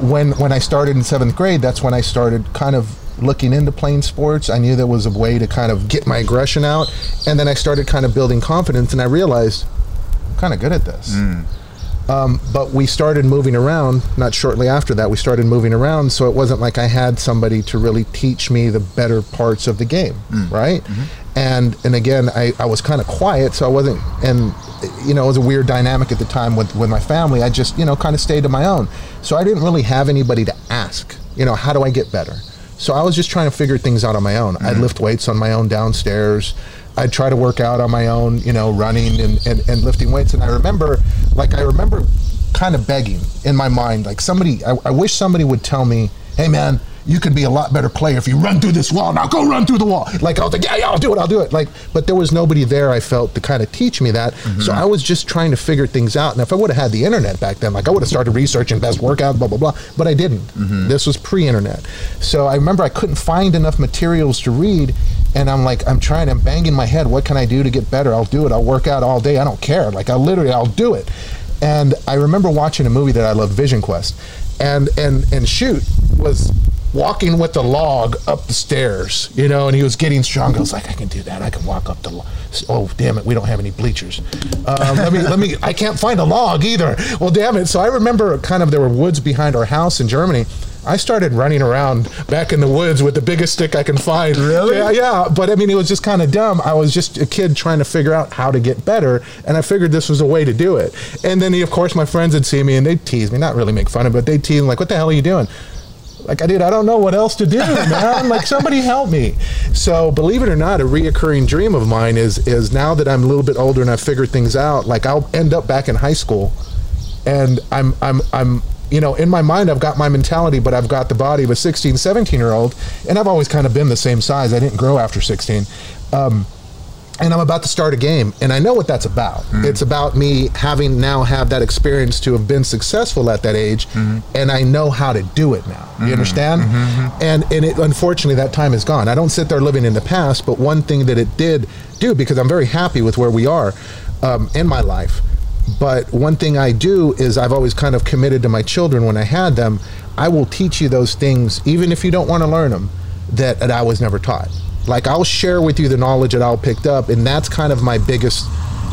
when when I started in seventh grade, that's when I started kind of looking into playing sports. I knew there was a way to kind of get my aggression out, and then I started kind of building confidence, and I realized I'm kind of good at this. Mm. Um, but we started moving around. Not shortly after that, we started moving around. So it wasn't like I had somebody to really teach me the better parts of the game, mm. right? Mm-hmm. And and again, I, I was kind of quiet, so I wasn't. And you know, it was a weird dynamic at the time with with my family. I just you know kind of stayed to my own. So I didn't really have anybody to ask. You know, how do I get better? So I was just trying to figure things out on my own. I'd mm-hmm. lift weights on my own downstairs. I'd try to work out on my own, you know, running and, and, and lifting weights. And I remember, like, I remember kind of begging in my mind, like, somebody, I, I wish somebody would tell me, hey, man, you could be a lot better player if you run through this wall. Now go run through the wall. Like, I was like, yeah, yeah, I'll do it, I'll do it. Like, but there was nobody there, I felt, to kind of teach me that. So mm-hmm. I was just trying to figure things out. And if I would have had the internet back then, like, I would have started researching best workout, blah, blah, blah. But I didn't. Mm-hmm. This was pre internet. So I remember I couldn't find enough materials to read. And I'm like, I'm trying, I'm banging my head. What can I do to get better? I'll do it. I'll work out all day. I don't care. Like, I literally, I'll do it. And I remember watching a movie that I loved, Vision Quest. And, and, and Shute was walking with the log up the stairs, you know, and he was getting stronger. I was like, I can do that. I can walk up the log. Oh, damn it. We don't have any bleachers. Um, let me, let me, I can't find a log either. Well, damn it. So I remember kind of there were woods behind our house in Germany. I started running around back in the woods with the biggest stick I can find. Really? Yeah, yeah. But I mean, it was just kind of dumb. I was just a kid trying to figure out how to get better, and I figured this was a way to do it. And then, of course, my friends would see me and they'd tease me, not really make fun of, me, but they'd tease me like, "What the hell are you doing?" Like I did, I don't know what else to do, [LAUGHS] man. like somebody help me. So believe it or not, a reoccurring dream of mine is is now that I'm a little bit older and I've figured things out. Like I'll end up back in high school, and I'm I'm I'm you know in my mind I've got my mentality, but I've got the body of a 16, 17 year old, and I've always kind of been the same size. I didn't grow after 16. Um, and I'm about to start a game, and I know what that's about. Mm-hmm. It's about me having now have that experience to have been successful at that age, mm-hmm. and I know how to do it now. You mm-hmm. understand? And and it, unfortunately, that time is gone. I don't sit there living in the past, but one thing that it did do, because I'm very happy with where we are um, in my life. But one thing I do is I've always kind of committed to my children when I had them. I will teach you those things, even if you don't want to learn them, that, that I was never taught. Like I'll share with you the knowledge that I'll picked up, and that's kind of my biggest.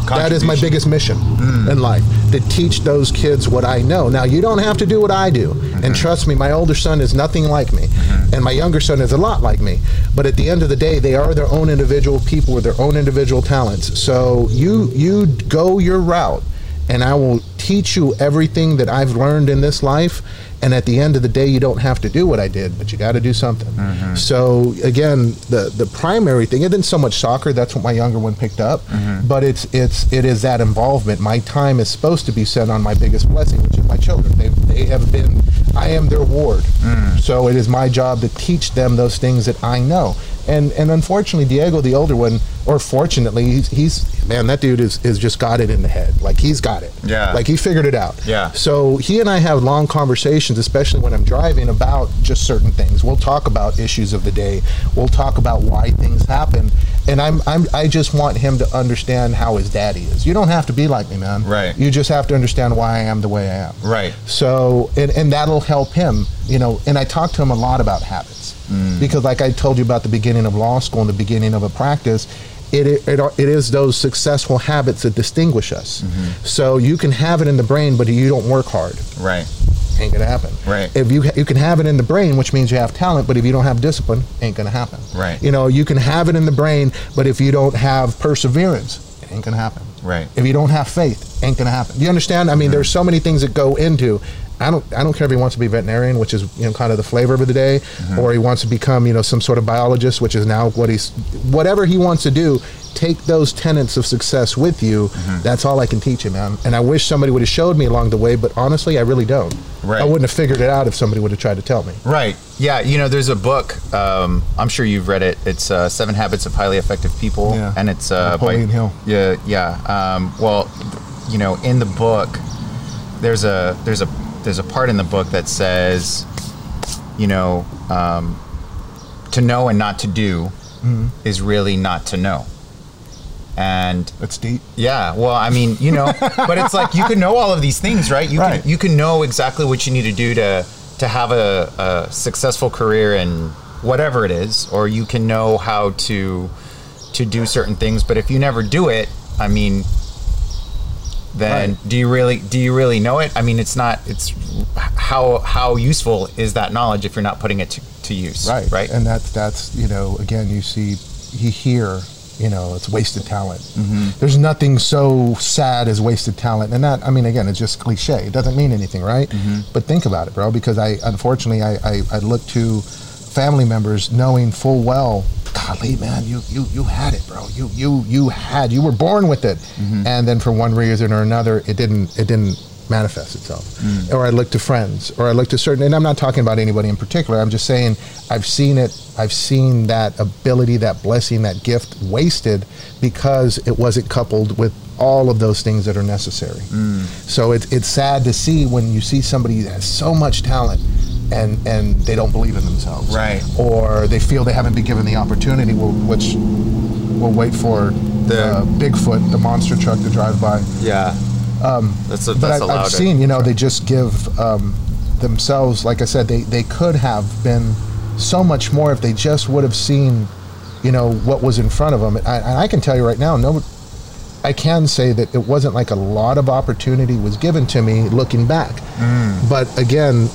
That is my biggest mission mm. in life to teach those kids what I know. Now you don't have to do what I do, and trust me, my older son is nothing like me, mm-hmm. and my younger son is a lot like me. But at the end of the day, they are their own individual people with their own individual talents. So you you go your route, and I will teach you everything that I've learned in this life. And at the end of the day, you don't have to do what I did, but you got to do something. Mm-hmm. So again, the the primary thing isn't so much soccer. That's what my younger one picked up, mm-hmm. but it's it's it is that involvement. My time is supposed to be spent on my biggest blessing, which is my children. They they have been. I am their ward, mm. so it is my job to teach them those things that I know. And and unfortunately, Diego, the older one, or fortunately, he's, he's man, that dude is is just got it in the head. Like he's got it. Yeah. Like he figured it out. Yeah. So he and I have long conversations, especially when I'm driving, about just certain things. We'll talk about issues of the day. We'll talk about why things happen. And I'm, I'm I just want him to understand how his daddy is. You don't have to be like me, man. Right. You just have to understand why I am the way I am. Right. So and, and that'll help him, you know, and I talk to him a lot about habits. Mm. Because like I told you about the beginning of law school and the beginning of a practice, it, it, it, it is those successful habits that distinguish us. Mm-hmm. So you can have it in the brain, but you don't work hard Right. Ain't gonna happen. Right. If you you can have it in the brain, which means you have talent, but if you don't have discipline, ain't gonna happen. Right. You know, you can have it in the brain, but if you don't have perseverance, it ain't gonna happen. Right. If you don't have faith, ain't gonna happen. Do you understand? I mean, there's so many things that go into. I don't. I don't care if he wants to be veterinarian, which is you know kind of the flavor of the day, mm-hmm. or he wants to become you know some sort of biologist, which is now what he's. Whatever he wants to do, take those tenets of success with you. That's all I can teach you, man. And I wish somebody would have showed me along the way, but honestly, I really don't. Right. I wouldn't have figured it out if somebody would have tried to tell me. Right. Yeah. You know, there's a book. Um, I'm sure you've read it. It's uh, Seven Habits of Highly Effective People, Yeah. and it's uh, Napoleon by, Hill. Yeah. Yeah. Um, well, you know, in the book, there's a there's a there's a part in the book that says, you know, um, to know and not to do Mm-hmm. is really not to know. And That's deep. yeah, well, I mean, you know, but it's like you can know all of these things, right? You Right. can you can know exactly what you need to do to to have a, a successful career in whatever it is, or you can know how to to do certain things. But if you never do it, I mean, then Right. do you really do you really know it? I mean, it's not. It's how how useful is that knowledge if you're not putting it to, to use? Right. Right. And that's that's you know again you see you hear you know it's wasted talent. Mm-hmm. There's nothing so sad as wasted talent, and that I mean again it's just cliche. It doesn't mean anything, right? Mm-hmm. But think about it, bro. Because I unfortunately I, I I look to family members knowing full well. Golly, man, you, you you had it, bro. You you you had you were born with it, Mm-hmm. and then for one reason or another, it didn't it didn't manifest itself. Mm. Or I look to friends, or I look to certain, and I'm not talking about anybody in particular. I'm just saying I've seen it. I've seen that ability, that blessing, that gift wasted because it wasn't coupled with all of those things that are necessary. Mm. So it's it's sad to see when you see somebody that has so much talent. And, and they don't believe in themselves, Right. Or they feel they haven't been given the opportunity, which we'll wait for The- uh, Bigfoot, the monster truck, to drive by Yeah. Um, that's a, but that's I, allowed. I've seen, you know, they just give um, themselves, like I said, they, they could have been so much more if they just would have seen, you know, what was in front of them. I, and I can tell you right now, no, I can say that it wasn't like a lot of opportunity was given to me looking back. But again,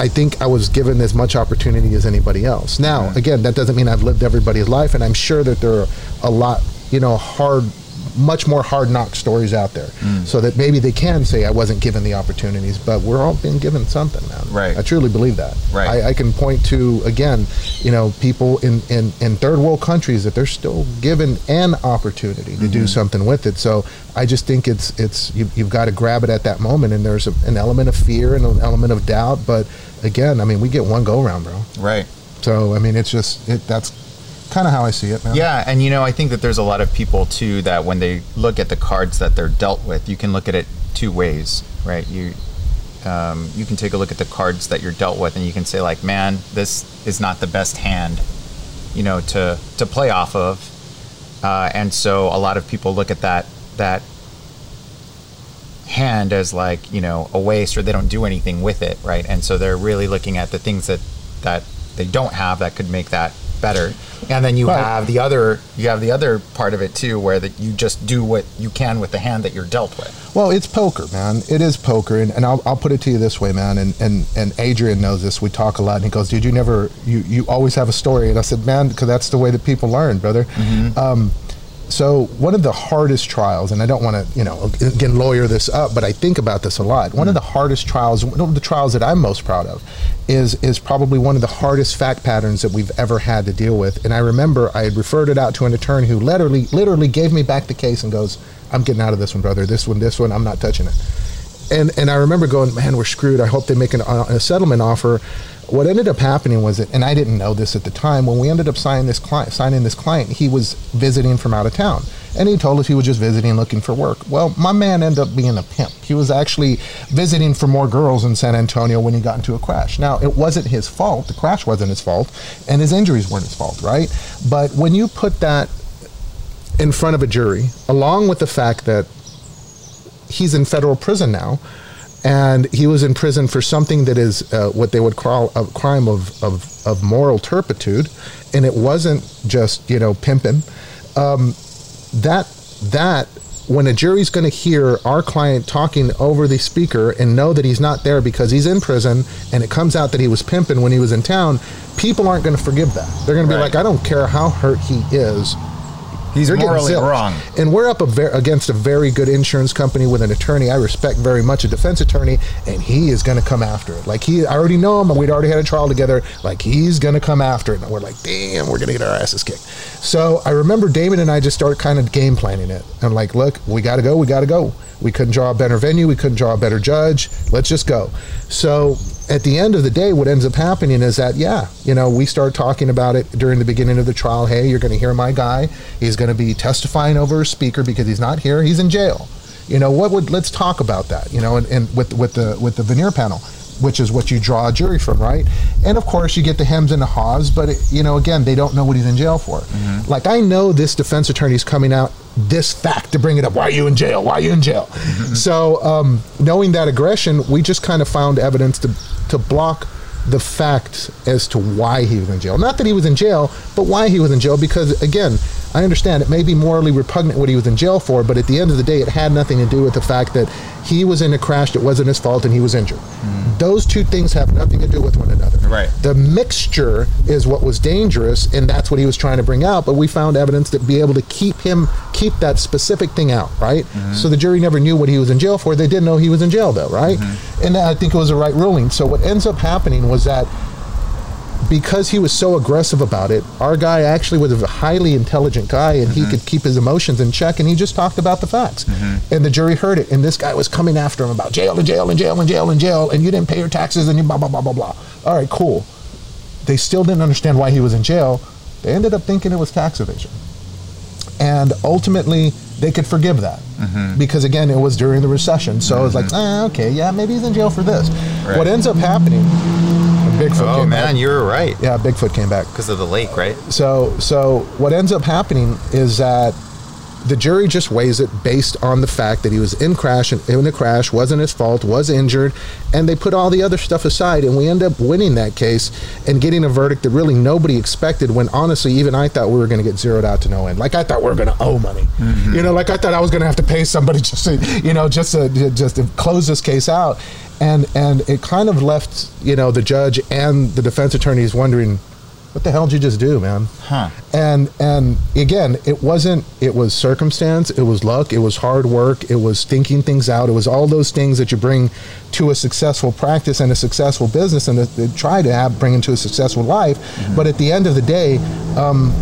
I think I was given as much opportunity as anybody else. Now, again, that doesn't mean I've lived everybody's life, and I'm sure that there are a lot, you know, hard, much more hard knock stories out there. Mm. So that maybe they can say I wasn't given the opportunities, but we're all being given something, man. Right. I truly believe that. Right. I, I can point to again, you know, people in, in, in third world countries that they're still given an opportunity to do mm-hmm. something with it. So I just think it's it's you, you've got to grab it at that moment, and there's a, an element of fear and an element of doubt. But again, I mean, we get one go round, bro. right. So I mean, it's just it. That's kind of how I see it, man. Yeah, and you know, I think that there's a lot of people too that when they look at the cards that they're dealt with, you can look at it two ways, right? You um, you can take a look at the cards that you're dealt with, and you can say like, man, this is not the best hand, you know, to to play off of. Uh, and so a lot of people look at that that hand as like you know a waste or they don't do anything with it right and so they're really looking at the things that that they don't have that could make that better and then you Right. have the other you have the other part of it too where that you just do what you can with the hand that you're dealt with Well, it's poker, man. It is poker, and, and I'll, I'll put it to you this way, man. And, and and Adrian knows this. We talk a lot, and he goes, "Dude, you never, you you always have a story." And I said, "Man, because that's the way that people learn, brother." Um, so one of the hardest trials, and I don't want to, you know, again lawyer this up, but I think about this a lot. One of the hardest trials, one of the trials that I'm most proud of, is is probably one of the hardest fact patterns that we've ever had to deal with. And I remember I had referred it out to an attorney who literally literally gave me back the case and goes, "I'm getting out of this one, brother. This one, this one, I'm not touching it." and and I remember going, man, we're screwed. I hope they make an, uh, a settlement offer. What ended up happening was that, and I didn't know this at the time. When we ended up signing this client, signing this client, he was visiting from out of town, and he told us he was just visiting, looking for work. Well, my man ended up being a pimp. He was actually visiting for more girls in San Antonio when he got into a crash. Now, it wasn't his fault. The crash wasn't his fault, and his injuries weren't his fault, right? But when you put that in front of a jury, along with the fact that he's in federal prison now, and he was in prison for something that is uh, what they would call a crime of, of, of moral turpitude, and it wasn't just you know pimping. Um, that that when a jury's going to hear our client talking over the speaker and know that he's not there because he's in prison, and it comes out that he was pimping when he was in town, people aren't going to forgive that. They're going to be Right. like, I don't care how hurt he is. He's morally zilch. wrong And we're up a ver- against a very good insurance company with an attorney I respect very much, a defense attorney, and he is going to come after it. Like he, I already know him, and we'd already had a trial together. Like he's going to come after it, and we're like, damn, we're going to get our asses kicked. So I remember Damon and I just started kind of game planning it. I'm like, look, we got to go, we got to go. We couldn't draw a better venue, we couldn't draw a better judge. Let's just go. So at the end of the day, what ends up happening is that, yeah, you know, we start talking about it during the beginning of the trial. Hey, you're going to hear my guy. He's going to be testifying over a speaker because he's not here. He's in jail. You know, what would let's talk about that. You know, and, and with with the with the venire panel, which is what you draw a jury from, right? And of course, you get the hems and the haws, but it, you know, again, they don't know what he's in jail for. Like I know this defense attorney's coming out this fact to bring it up. Why are you in jail? Why are you in jail? So, um, knowing that aggression, we just kind of found evidence to to block the facts as to why he was in jail. Not that he was in jail, but why he was in jail. Because again, I understand it may be morally repugnant what he was in jail for, but at the end of the day, it had nothing to do with the fact that he was in a crash that wasn't his fault and he was injured. Mm. Those two things have nothing to do with one another. Right. The mixture is what was dangerous, and that's what he was trying to bring out. But we found evidence that be able to keep him keep that specific thing out, right? Mm-hmm. So the jury never knew what he was in jail for. They didn't know he was in jail, though, right? Mm-hmm. And I think it was the right ruling. So what ends up happening was that because he was so aggressive about it, our guy actually was a highly intelligent guy and he mm-hmm. could keep his emotions in check and he just talked about the facts. Mm-hmm. And the jury heard it and this guy was coming after him about jail and jail and jail and jail and jail and you didn't pay your taxes and you blah blah blah blah blah. All right, cool. They still didn't understand why he was in jail. They ended up thinking it was tax evasion. And ultimately they could forgive that mm-hmm. because again it was during the recession. So it's like, ah, okay, yeah, maybe he's in jail for this. Right. What ends up happening Bigfoot Oh came man, back. you were right Yeah, Bigfoot came back. because of the lake, right? So, so what ends up happening is that the jury just weighs it based on the fact that he was in crash and in a crash, wasn't his fault, was injured, and they put all the other stuff aside, and we end up winning that case and getting a verdict that really nobody expected. When honestly, even I thought we were going to get zeroed out to no end. Like I thought we were going to owe money. Mm-hmm. You know, like I thought I was going to have to pay somebody [LAUGHS] just to, you know, just to just to close this case out, and and it kind of left you know the judge and the defense attorneys wondering. What the hell did you just do, man? Huh. and and again it wasn't it was circumstance it was luck it was hard work it was thinking things out it was all those things that you bring to a successful practice and a successful business and to, to try to have bring into a successful life but at the end of the day um,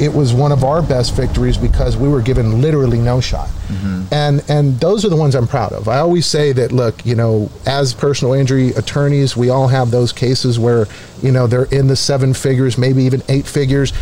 it was one of our best victories because we were given literally no shot. Mm-hmm. And and those are the ones i'm proud of. I always say that look you know as personal injury attorneys we all have those cases where you know they're in the seven figures maybe even eight figures.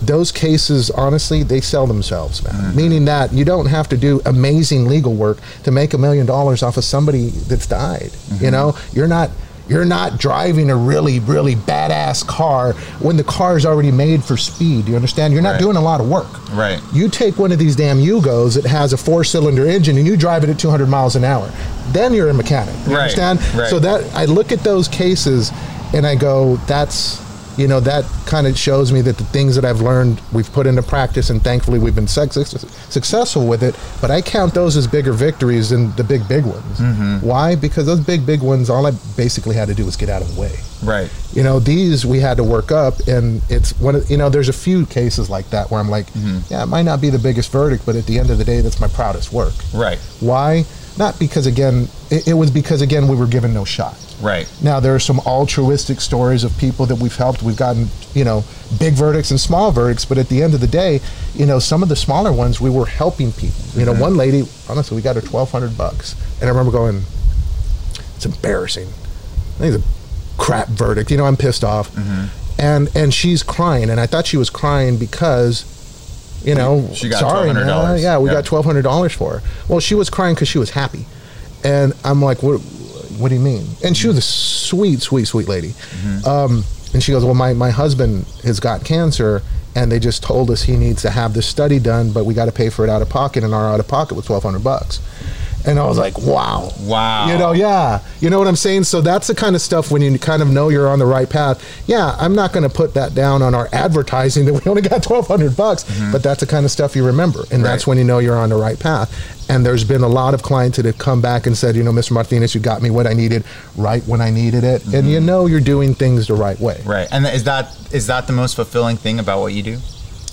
Those cases honestly they sell themselves man. Mm-hmm. Meaning that you don't have to do amazing legal work to make a million dollars off of somebody that's died you mm-hmm. know? You're not you're not driving a really really badass car when the car is already made for speed. You understand? You're not Right. doing a lot of work. Right. you take one of these damn Yugos that has a four cylinder engine and you drive it at 200 miles an hour. Then you're a mechanic. You Right, understand? Right. so that i look at those cases and i go that's you know that kind of shows me that the things that i've learned we've put into practice and thankfully we've been suc- successful with it but i count those as bigger victories than the big big ones Mm-hmm. why because those big big ones all i basically had to do was get out of the way Right. you know these we had to work up and it's one of you know there's a few cases like that where i'm like Mm-hmm. yeah it might not be the biggest verdict but at the end of the day that's my proudest work Right. why not because again it, it was because again we were given no shot Right. now there are some altruistic stories of people that we've helped we've gotten you know big verdicts and small verdicts but at the end of the day you know some of the smaller ones we were helping people you know one lady honestly we got her 1200 bucks and i remember going it's embarrassing I think it's a crap verdict. You know, I'm pissed off. Mm-hmm. And and she's crying, and I thought she was crying because, you know, She got sorry, man. $1,200. Yeah, we Yeah. got twelve hundred dollars for her. Well, she was crying because she was happy, and I'm like, what? What do you mean? And she was a sweet, sweet, sweet lady. Um, and she goes, well, my my husband has got cancer. And they just told us he needs to have this study done, but we got to pay for it out of pocket, and our out of pocket was twelve hundred bucks. And I was like, "Wow, Wow. you know, yeah. You know what I'm saying? So that's the kind of stuff when you kind of know you're on the right path. Yeah, I'm not going to put that down on our advertising that we only got [LAUGHS] 1200 bucks, mm-hmm. but that's the kind of stuff you remember. And that's when you know you're on the right path. And there's been a lot of clients that have come back and said, you know, Mr. Martinez, you got me what I needed right when I needed it. And you mm-hmm. know you're doing things the right way. Right. And is that is that the most fulfilling thing about what you do?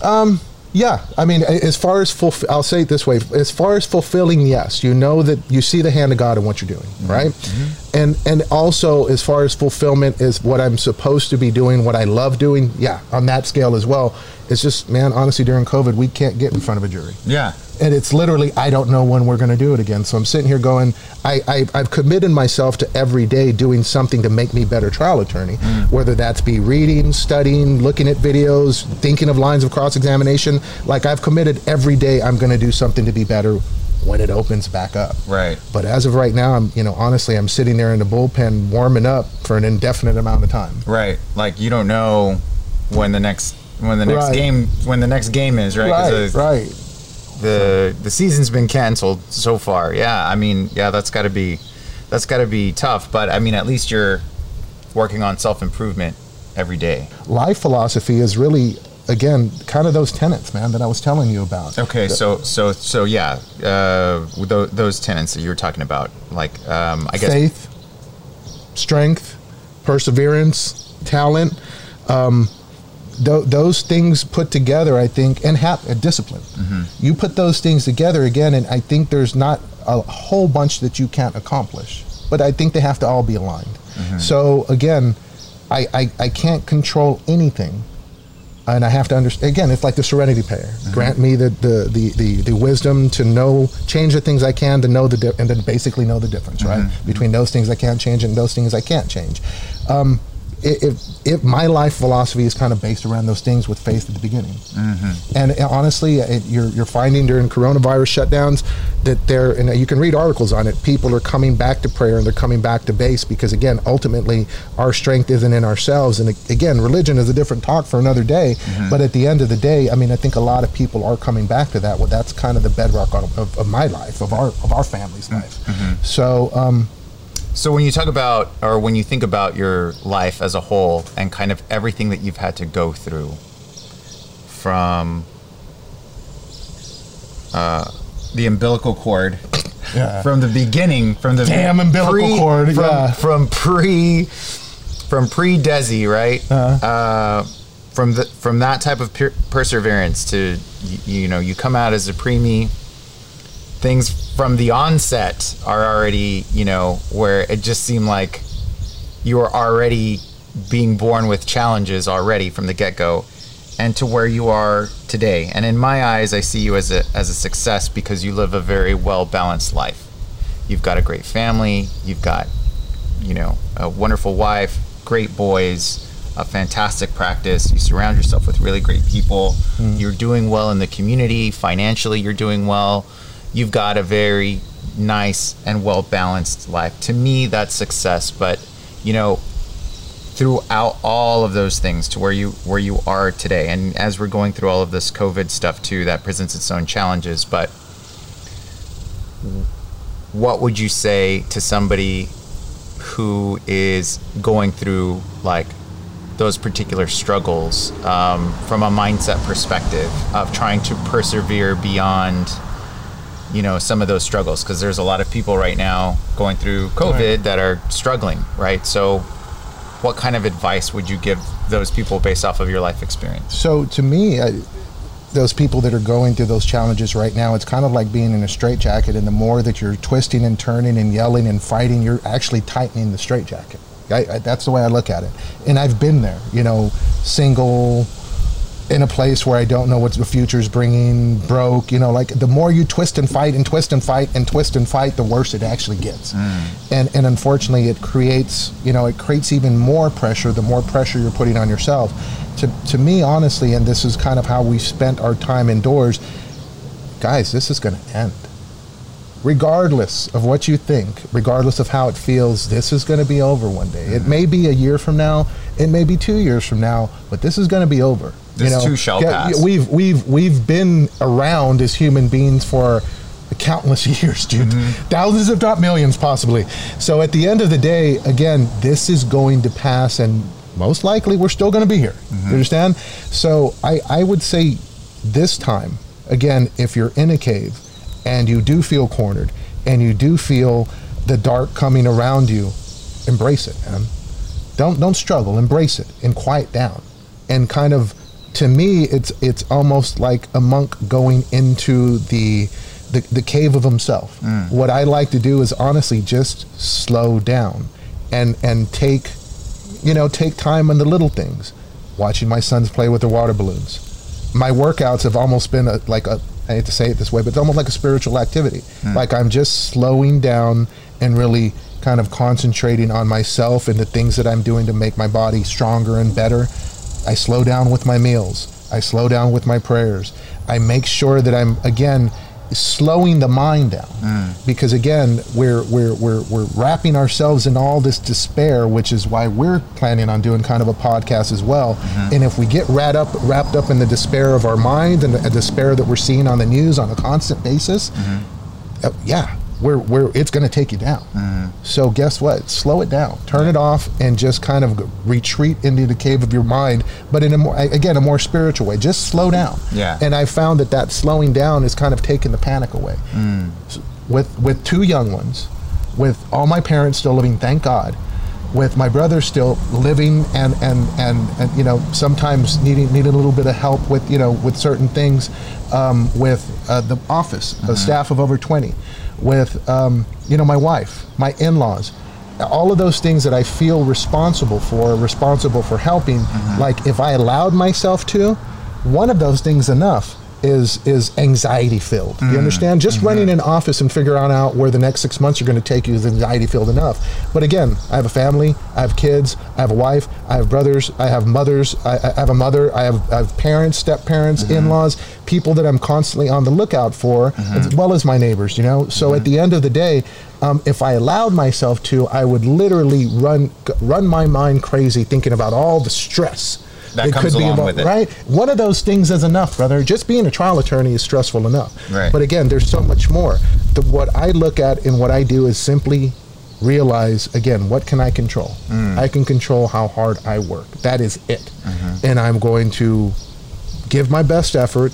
Um, Yeah, I mean, as far as fulf- I'll say it this way: as far as fulfilling, yes, you know that you see the hand of God in what you're doing, mm-hmm. right? Mm-hmm. And and also as far as fulfillment is what I'm supposed to be doing, what I love doing. Yeah, on that scale as well. It's just, man, honestly, during COVID, we can't get in front of a jury Yeah. and it's literally I don't know when we're going to do it again. So I'm sitting here going, I, I I've committed myself to every day doing something to make me better trial attorney, mm. whether that's be reading, studying, looking at videos, thinking of lines of cross examination. Like I've committed every day I'm going to do something to be better when it opens back up. Right. But as of right now, I'm you know honestly I'm sitting there in the bullpen warming up for an indefinite amount of time. Right. Like you don't know when the next when the next Right. game when the next game is right. 'Cause the, right. the the season's been canceled so far. Yeah. I mean, yeah, that's got to be that's got to be tough. But I mean, at least you're working on self improvement every day. Life philosophy is really, again, kind of those tenets, man, that I was telling you about. Okay, so so so yeah, uh, th- those tenets that you were talking about, like um, I guess Faith, strength, perseverance, talent. Um, th- those things put together, I think, and have a discipline. Mm-hmm. You put those things together again, and I think there's not a whole bunch that you can't accomplish, but I think they have to all be aligned. Mm-hmm. So again, I, I, I can't control anything. And I have to understand. Again, it's like the Serenity Prayer. Mm-hmm. Grant me the, the, the, the, the wisdom to know, change the things I can, to know the, di- and then basically know the difference, right, between those things I can't change and those things I can't change. Um, if, if my life philosophy is kind of based around those things with faith at the beginning, and uh, honestly, it, you're you're finding during coronavirus shutdowns that there, and you can read articles on it. People are coming back to prayer and they're coming back to base because again, ultimately, our strength isn't in ourselves. And again, religion is a different talk for another day. But at the end of the day, I mean, I think a lot of people are coming back to that. Well, that's kind of the bedrock of, of, of my life, of our of our family's life. So. Um, So when you talk about, or when you think about your life as a whole, and kind of everything that you've had to go through, from uh, the umbilical cord, [LAUGHS] Yeah. from the beginning, from the Damn umbilical cord, from, yeah. from pre, from pre Desi, right? Uh-huh. Uh, from the from that type of per- perseverance to you, you know you come out as a preemie things from the onset are already, you know, where it just seemed like you were already being born with challenges already from the get go, and to where you are today. And in my eyes, I see you as a as a success because you live a very well balanced life. You've got a great family. You've got, you know, a wonderful wife, great boys, a fantastic practice. You surround yourself with really great people. Mm-hmm. You're doing well in the community. Financially, you're doing well. You've got a very nice and well balanced life. To me, that's success. But, you know, throughout all of those things to where you where you are today and as we're going through all of this covid stuff too that presents its own challenges but what would you say to somebody who is going through like those particular struggles um, from a mindset perspective of trying to persevere beyond you know some of those struggles because there's a lot of people right now going through covid that are struggling right so what kind of advice would you give those people based off of your life experience So to me, I, those people that are going through those challenges right now, it's kind of like being in a straitjacket. And the more that you're twisting and turning and yelling and fighting, you're actually tightening the straitjacket. I, I, that's the way I look at it. And I've been there, you know, single, in a place where I don't know what the future's bringing, broke. You know, like the more you twist and fight and twist and fight and twist and fight, the worse it actually gets. Mm. And and unfortunately, it creates you know it creates even more pressure. The more pressure you're putting on yourself. To to me, honestly, and this is kind of how we spent our time indoors. Guys, this is going to end. Regardless of what you think, regardless of how it feels, this is going to be over one day. It mm. may be a year from now, it may be two years from now, but this is going to be over. This too shall pass. We've we've we've been around as human beings for countless [LAUGHS] years, dude. Mm-hmm. Thousands, if not millions, possibly. So at the end of the day, again, this is going to pass, and most likely we're still going to be here. You mm-hmm. understand? So I I would say this time again, if you're in a cave and you do feel cornered and you do feel the dark coming around you, embrace it, man. Don't don't struggle. Embrace it and quiet down. And kind of, to me, it's it's almost like a monk going into the the, the cave of himself. Mm. What I like to do is honestly just slow down and and take, you know, take time on the little things. Watching my sons play with their water balloons. My workouts have almost been a, like a I hate to say it this way, but it's almost like a spiritual activity. Mm. Like I'm just slowing down and really kind of concentrating on myself and the things that I'm doing to make my body stronger and better. I slow down with my meals. I slow down with my prayers. I make sure that I'm again slowing the mind down. Mm. Because again we're we're we're we're wrapping ourselves in all this despair which is why we're planning on doing kind of a podcast as well. Mm-hmm. And if we get wrapped up wrapped up in the despair of our mind and the despair that we're seeing on the news on a constant basis mm-hmm. uh, yeah where where it's going to take you down. Mm-hmm. So guess what? Slow it down, turn it off, and just kind of retreat into the cave of your mind, but in a more again a more spiritual way. Just slow down. Yeah. And I found that that slowing down is kind of taking the panic away. Mm. So with with two young ones, with all my parents still living, thank God. With my brother still living and, and, and, and you know sometimes needing needing a little bit of help with you know with certain things, um, with uh, the office, a staff of over twenty, with um, you know my wife, my in-laws, all of those things that I feel responsible for, responsible for helping. Like if I allowed myself to, one of those things enough is is anxiety filled. Do you mm. understand? Just mm-hmm. running an office and figuring out where the next six months are going to take you is anxiety filled enough. But again, I have a family, I have kids, I have a wife, I have brothers, I have mothers, I, I have a mother, I have, I have parents, step parents, mm-hmm. in laws, people that I'm constantly on the lookout for, mm-hmm. as well as my neighbors. You know, so at the end of the day. Um, if I allowed myself to, I would literally run run my mind crazy thinking about all the stress That comes along involved, with it. right? One of those things is enough, brother. Just being a trial attorney is stressful enough. Right. But again, there's so much more. The, what I look at and what I do is simply realize again what can I control? Mm. I can control how hard I work. That is it. Mm-hmm. And I'm going to give my best effort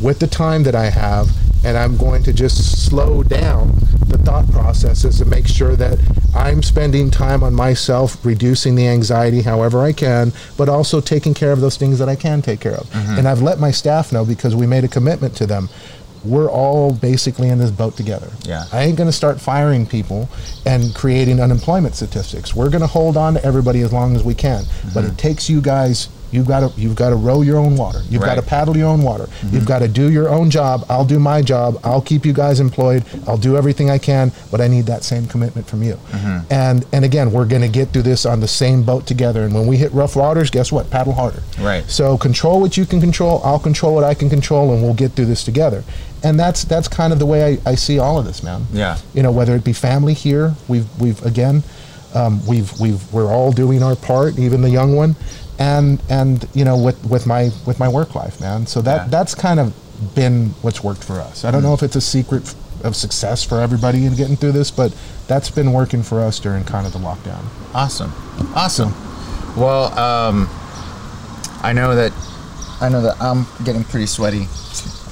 with the time that I have, and I'm going to just slow down the thought processes to make sure that I'm spending time on myself, reducing the anxiety however I can, but also taking care of those things that I can take care of. Mm-hmm. And I've let my staff know because we made a commitment to them. We're all basically in this boat together. Yeah. I ain't going to start firing people and creating unemployment statistics. We're going to hold on to everybody as long as we can. But it takes you guys. You've got to you've got to row your own water. You've got to paddle your own water. You've got to do your own job. I'll do my job. I'll keep you guys employed. I'll do everything I can. But I need that same commitment from you. And and again, we're going to get through this on the same boat together. And when we hit rough waters, guess what? Paddle harder. Right. So control what you can control. I'll control what I can control, and we'll get through this together. And that's that's kind of the way I, I see all of this, man. Yeah. You know, whether it be family here, we've we've again, um, we've we've we're all doing our part, even the young one, and and you know with with my with my work life, man. So that Yeah. that's kind of been what's worked for us. I don't know if it's a secret of success for everybody in getting through this, but that's been working for us during kind of the lockdown. Awesome, awesome. Well, um, I know that I know that I'm getting pretty sweaty.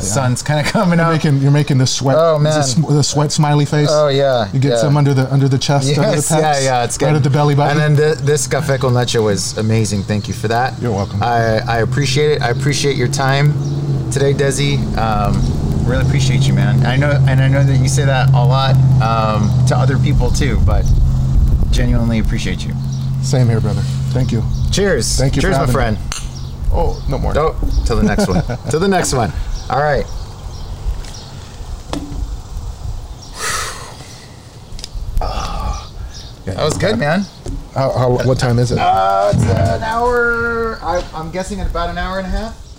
Sun's kind of [LAUGHS] coming You're out. making you're making the sweat. Oh, man. the the sweat smiley face. Oh yeah, You get yeah. some under the under the chest, under the pecs, yeah, yeah, it's good. right at the belly button. And then thi- this cafe con leche was amazing. Thank you for that. You're welcome. I, I appreciate it. I appreciate your time today, Desi. Um, really appreciate you, man. I know, and I know that you say that a lot um, to other people too, but genuinely appreciate you. Same here, brother. Thank you. Cheers. Thank you Cheers, my friend. me. Oh, no more. Oh, till the next one. [LAUGHS] till the next one. All right. [SIGHS] That was good, man. How, how, what time is it? Uh, it's an hour. I, I'm guessing at about an hour and a half.